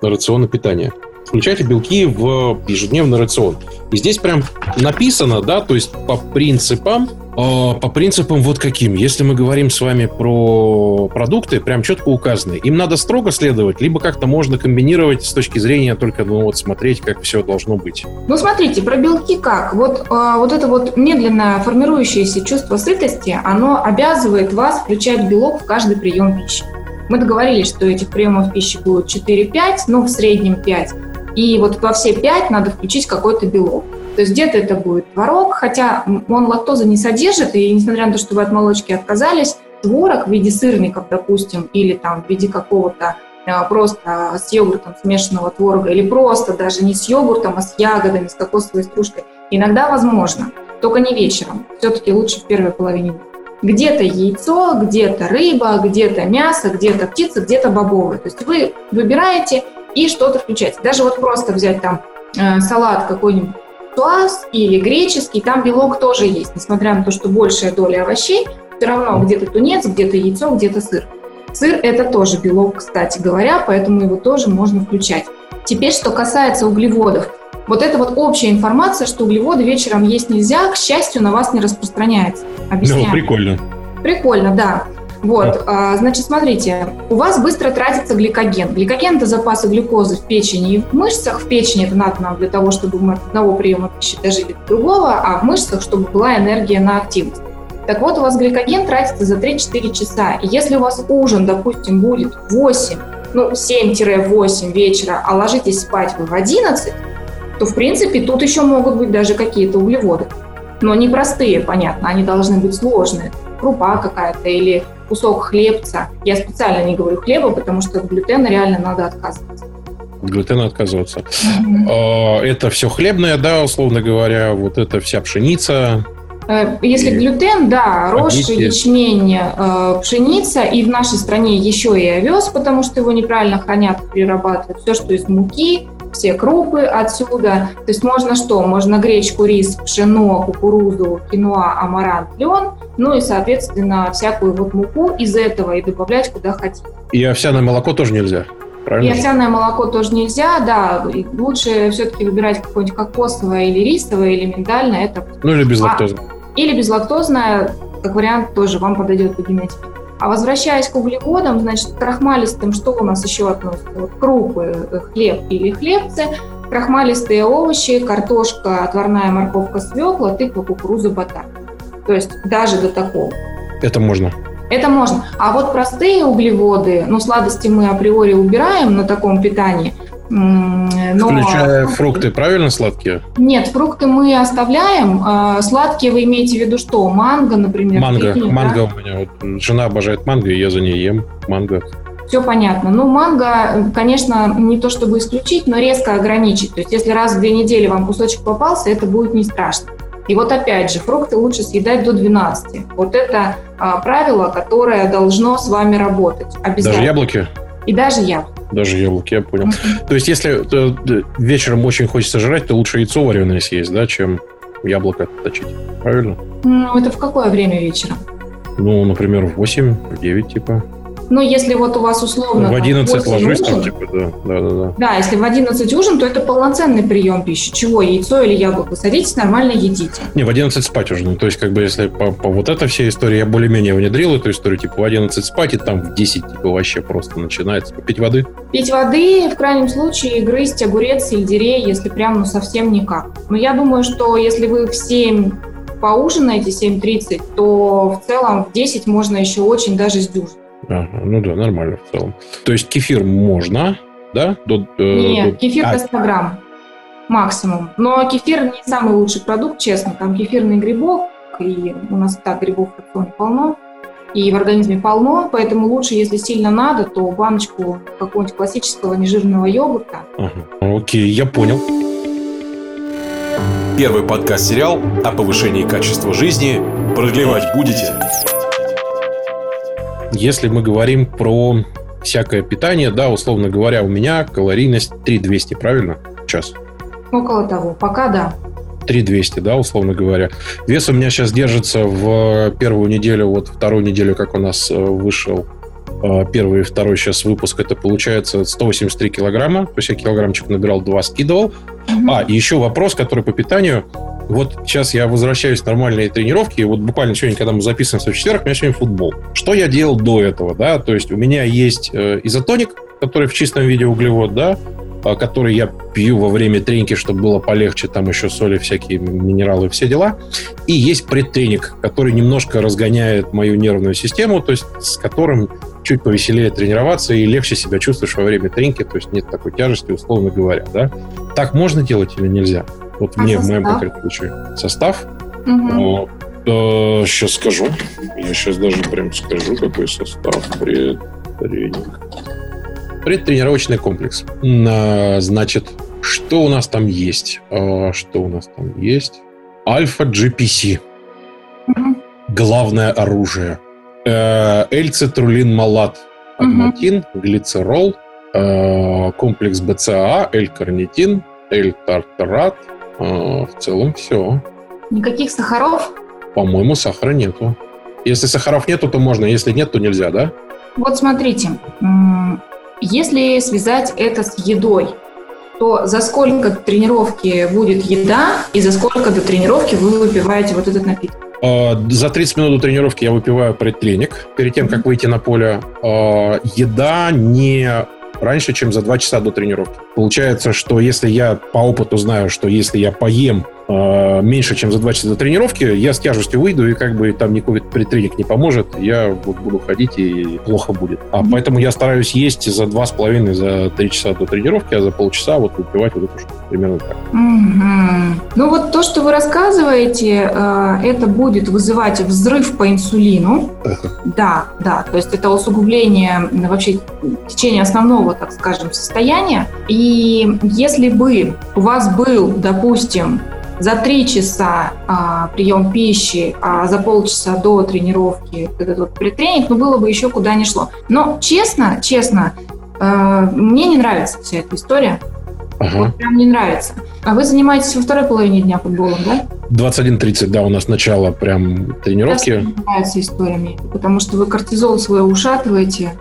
рациона питания. Включайте белки в ежедневный рацион. И здесь прям написано, да, то есть по принципам, а, по принципам вот каким. Если мы говорим с вами про продукты, прям четко указаны. Им надо строго следовать, либо как-то можно комбинировать с точки зрения только, ну вот, смотреть, как все должно быть. Ну, смотрите, про белки как? Вот, э, вот это вот медленно формирующееся чувство сытости, оно обязывает вас включать белок в каждый прием пищи. Мы договорились, что этих приемов пищи будет 4-5, ну, в среднем 5. И вот во все 5 надо включить какой-то белок. То есть где-то это будет творог, хотя он лактозы не содержит, и несмотря на то, что вы от молочки отказались, творог в виде сырников, допустим, или там в виде какого-то э, просто с йогуртом смешанного творога, или просто даже не с йогуртом, а с ягодами, с кокосовой стружкой, иногда возможно, только не вечером, все-таки лучше в первой половине дня. Где-то яйцо, где-то рыба, где-то мясо, где-то птица, где-то бобовые. То есть вы выбираете и что-то включаете. Даже вот просто взять там э, салат какой-нибудь туаз или греческий, там белок тоже есть, несмотря на то, что большая доля овощей, все равно где-то тунец, где-то яйцо, где-то сыр. Сыр – это тоже белок, кстати говоря, поэтому его тоже можно включать. Теперь, что касается углеводов. Вот эта вот общая информация, что углеводы вечером есть нельзя, к счастью, на вас не распространяется. Объясняю. Ну, прикольно. Прикольно, да. Вот, а, значит, смотрите, у вас быстро тратится гликоген. Гликоген – это запасы глюкозы в печени и в мышцах. В печени это надо нам для того, чтобы мы от одного приема пищи дожили до другого, а в мышцах, чтобы была энергия на активность. Так вот, у вас гликоген тратится за 3-4 часа. И если у вас ужин, допустим, будет 8, ну, 7-8 вечера, а ложитесь спать вы в 11, то, в принципе, тут еще могут быть даже какие-то углеводы. Но не простые, понятно, они должны быть сложные. Крупа какая-то или кусок хлебца. Я специально не говорю хлеба, потому что от глютена реально надо отказываться. От глютена отказываться. Mm-hmm. Это все хлебное, да, условно говоря, вот это вся пшеница. Э, если и глютен, да, рожь, ячмень, э, пшеница, и в нашей стране еще и овес, потому что его неправильно хранят, перерабатывают. Все, что из муки, все крупы отсюда. То есть можно что? Можно гречку, рис, пшено, кукурузу, киноа, амарант, лен, ну и, соответственно, всякую вот муку из этого и добавлять куда хотите. И овсяное молоко тоже нельзя? Правильно? И овсяное молоко тоже нельзя, да. лучше все-таки выбирать какое-нибудь кокосовое или рисовое, или миндальное. Это... Ну или безлактозное. А, или безлактозное, как вариант, тоже вам подойдет по генетике. А возвращаясь к углеводам, значит, к крахмалистым что у нас еще относится? Вот крупы, э, хлеб или хлебцы, крахмалистые овощи, картошка, отварная морковка, свекла, тыква, кукуруза, батат. То есть даже до такого. Это можно. Это можно. А вот простые углеводы, ну, сладости мы априори убираем на таком питании, Но... Включая фрукты, правильно сладкие? Нет, фрукты мы оставляем. А, сладкие вы имеете в виду что? Манго, например? Манго. Пекин, манго да? у меня. Вот, жена обожает манго, и я за ней ем манго. Все понятно. Ну, манго, конечно, не то чтобы исключить, но резко ограничить. То есть, если раз в две недели вам кусочек попался, это будет не страшно. И вот опять же, фрукты лучше съедать до 12. Вот это а, правило, которое должно с вами работать. Обязательно. Даже яблоки? И даже яблоки. Даже яблоки, я понял. То есть, если то, вечером очень хочется жрать, то лучше яйцо вареное съесть, да, чем яблоко точить. Правильно? Ну, это в какое время вечера? Ну, например, в 8, в 9, типа. Ну, если вот у вас условно... В 11 ложусь, ужин, там, типа, да, да, да, да. Да, если в 11 ужин, то это полноценный прием пищи. Чего? Яйцо или яблоко? Садитесь, нормально едите. Не, в 11 спать уже. Ну, то есть, как бы, если по, по вот этой всей истории я более-менее внедрил эту историю, типа, в 11 спать, и там в 10, типа, вообще просто начинается. Пить воды? Пить воды, в крайнем случае, грызть огурец, сельдерей, если прям, ну, совсем никак. Но я думаю, что если вы в 7 поужинаете 7.30, то в целом в 10 можно еще очень даже сдюжить. Ага, ну да, нормально в целом. То есть кефир можно, да? До, э, Нет, до... кефир а... 100 грамм максимум. Но кефир не самый лучший продукт, честно. Там кефирный грибок, и у нас так грибов в рационе полно, и в организме полно, поэтому лучше, если сильно надо, то баночку какого-нибудь классического нежирного йогурта. Ага. Окей, я понял. Первый подкаст-сериал о повышении качества жизни. Продлевать будете? Если мы говорим про всякое питание, да, условно говоря, у меня калорийность 3200, правильно? Час. Около того. Пока да. 3200, да, условно говоря. Вес у меня сейчас держится в первую неделю, вот вторую неделю, как у нас э, вышел э, первый и второй сейчас выпуск, это получается 183 килограмма, то есть я килограммчик набирал, два скидывал. Mm-hmm. А, и еще вопрос, который по питанию. Вот сейчас я возвращаюсь в нормальные тренировки, и вот буквально сегодня, когда мы записываемся в четверг, у меня сегодня футбол. Что я делал до этого, да? То есть у меня есть э, изотоник, который в чистом виде углевод, да, а, который я пью во время тренинги, чтобы было полегче, там еще соли, всякие минералы, все дела. И есть предтренинг, который немножко разгоняет мою нервную систему, то есть с которым чуть повеселее тренироваться и легче себя чувствуешь во время тренинги, то есть нет такой тяжести, условно говоря, да? Так можно делать или нельзя? Вот а мне состав? в моем конкретном случае. Состав? Угу. э, сейчас скажу. Я сейчас даже прям скажу, какой состав предтренинг. Предтренировочный комплекс. А, значит, что у нас там есть? А, что у нас там есть? Альфа GPC. Угу. Главное оружие. Э, L-цитрулин малат. Агматин, угу. глицерол, э, комплекс БЦА, L-карнитин, L-тартарат, а, в целом все. Никаких сахаров? По-моему, сахара нету. Если сахаров нету, то можно. Если нет, то нельзя, да? Вот смотрите. Если связать это с едой, то за сколько тренировки будет еда и за сколько до тренировки вы выпиваете вот этот напиток? А, за 30 минут до тренировки я выпиваю предтренинг перед тем, как выйти на поле. А, еда не раньше, чем за 2 часа до тренировки. Получается, что если я по опыту знаю, что если я поем меньше, чем за 2 часа до тренировки, я с тяжестью выйду, и как бы там никакой предтренинг не поможет, я вот буду ходить, и плохо будет. А mm-hmm. поэтому я стараюсь есть за 2,5, за 3 часа до тренировки, а за полчаса вот выпивать вот эту штуку. Примерно так. Mm-hmm. Ну вот то, что вы рассказываете, э, это будет вызывать взрыв по инсулину. Uh-huh. Да, да. То есть это усугубление вообще течения основного, так скажем, состояния. И если бы у вас был, допустим, за три часа а, прием пищи, а за полчаса до тренировки этот вот предтренинг, ну, было бы еще куда ни шло. Но честно, честно, э, мне не нравится вся эта история. Ага. Вот прям не нравится. А вы занимаетесь во второй половине дня футболом, да? 21.30, да, у нас начало прям тренировки. Мне не нравится историями, потому что вы кортизол свой ушатываете,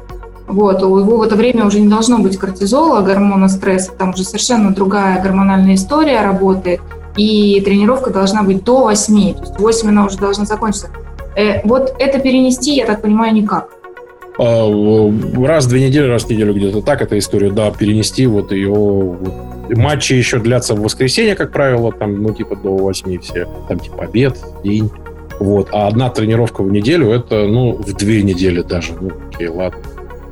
вот, у его в это время уже не должно быть кортизола, гормона стресса, там уже совершенно другая гормональная история работает и тренировка должна быть до 8, то есть 8 она уже должна закончиться. Э, вот это перенести, я так понимаю, никак. А, раз в две недели, раз в неделю где-то так эта история, да, перенести вот ее... Вот. Матчи еще длятся в воскресенье, как правило, там, ну, типа до 8 все, там, типа, обед, день. Вот. А одна тренировка в неделю, это, ну, в две недели даже. Ну, окей, ладно.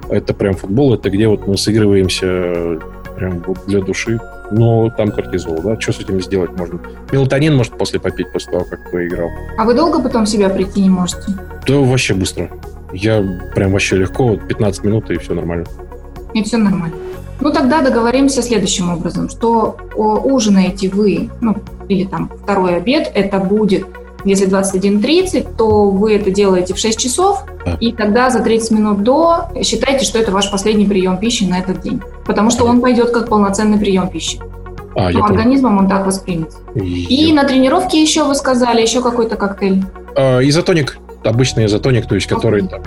Это прям футбол, это где вот мы сыгрываемся прям вот для души. Но там кортизол, да? Что с этим сделать можно? Мелатонин может после попить, после того, как поиграл. А вы долго потом себя прийти не можете? Да, вообще быстро. Я прям вообще легко, 15 минут, и все нормально. И все нормально. Ну, тогда договоримся следующим образом, что ужинаете вы, ну, или там второй обед, это будет если 21.30, то вы это делаете в 6 часов, и тогда за 30 минут до считайте, что это ваш последний прием пищи на этот день. Потому что он пойдет как полноценный прием пищи. А, ну, организмом он так воспримет. И, и на тренировке еще вы сказали, еще какой-то коктейль. А, изотоник. Обычный изотоник, то есть который... Да,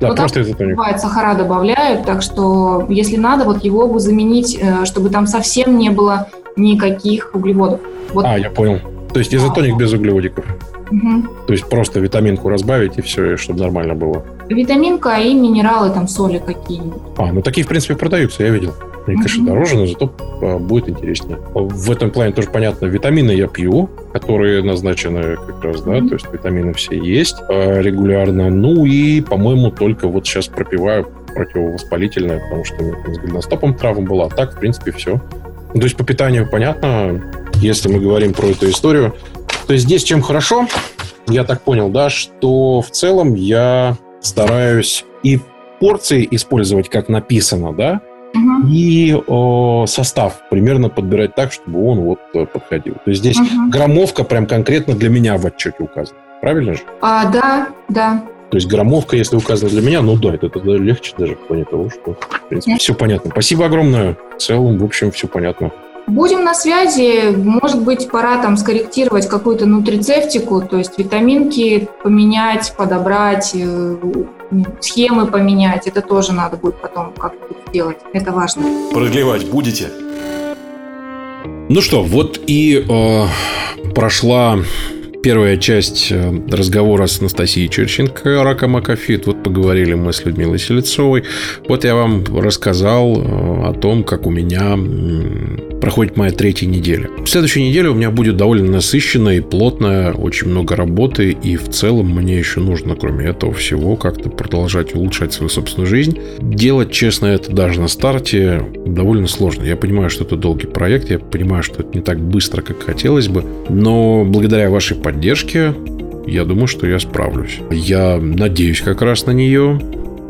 да вот просто изотоник. Бывает, сахара добавляют, так что если надо, вот его бы заменить, э, чтобы там совсем не было никаких углеводов. Вот. А, я понял. То есть изотоник а. без углеводиков. Угу. То есть просто витаминку разбавить и все, и чтобы нормально было. Витаминка и минералы, там соли какие-нибудь. А, ну такие, в принципе, продаются, я видел. Они, конечно, угу. дороже, но зато а, будет интереснее. В этом плане тоже понятно. Витамины я пью, которые назначены как раз, да, то есть витамины все есть а, регулярно. Ну и, по-моему, только вот сейчас пропиваю противовоспалительное, потому что у меня там с голеностопом травма была. А так, в принципе, все. Ну, то есть по питанию понятно. Если мы говорим про эту историю, то есть здесь чем хорошо, я так понял, да, что в целом я стараюсь и порции использовать, как написано, да, угу. и о, состав примерно подбирать так, чтобы он вот э, подходил. То есть здесь угу. граммовка прям конкретно для меня в отчете указана. Правильно же? А, да, да. То есть граммовка, если указана для меня, ну да, это, это легче даже в плане того, что, в принципе, Нет. все понятно. Спасибо огромное. В целом, в общем, все понятно. Будем на связи. Может быть, пора там скорректировать какую-то нутрицептику, то есть витаминки поменять, подобрать, э, схемы поменять. Это тоже надо будет потом как-то сделать. Это важно. Продлевать будете? Ну что, вот и э, прошла первая часть э, разговора с Анастасией Черченко «Рака Макафит». Вот поговорили мы с Людмилой Селецовой. Вот я вам рассказал э, о том, как у меня проходит моя третья неделя. В следующей неделе у меня будет довольно насыщенная и плотная, очень много работы, и в целом мне еще нужно, кроме этого всего, как-то продолжать улучшать свою собственную жизнь. Делать, честно, это даже на старте довольно сложно. Я понимаю, что это долгий проект, я понимаю, что это не так быстро, как хотелось бы, но благодаря вашей поддержке я думаю, что я справлюсь. Я надеюсь как раз на нее.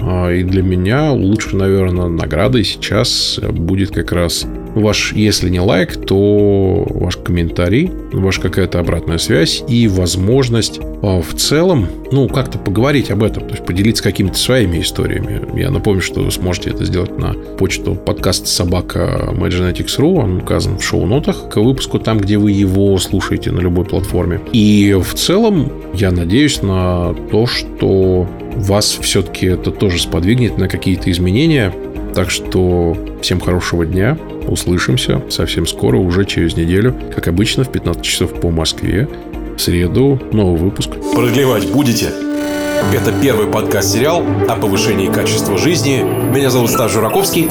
А, и для меня лучше, наверное, наградой сейчас будет как раз ваш, если не лайк, то ваш комментарий, ваша какая-то обратная связь и возможность а, в целом, ну, как-то поговорить об этом, то есть поделиться какими-то своими историями. Я напомню, что вы сможете это сделать на почту подкаст собака Magenetics.ru, он указан в шоу-нотах к выпуску, там, где вы его слушаете на любой платформе. И в целом я надеюсь на то, что вас все-таки это тоже сподвигнет на какие-то изменения. Так что всем хорошего дня. Услышимся совсем скоро, уже через неделю, как обычно, в 15 часов по Москве. В среду новый выпуск. Продлевать будете? Это первый подкаст-сериал о повышении качества жизни. Меня зовут Стас Жураковский.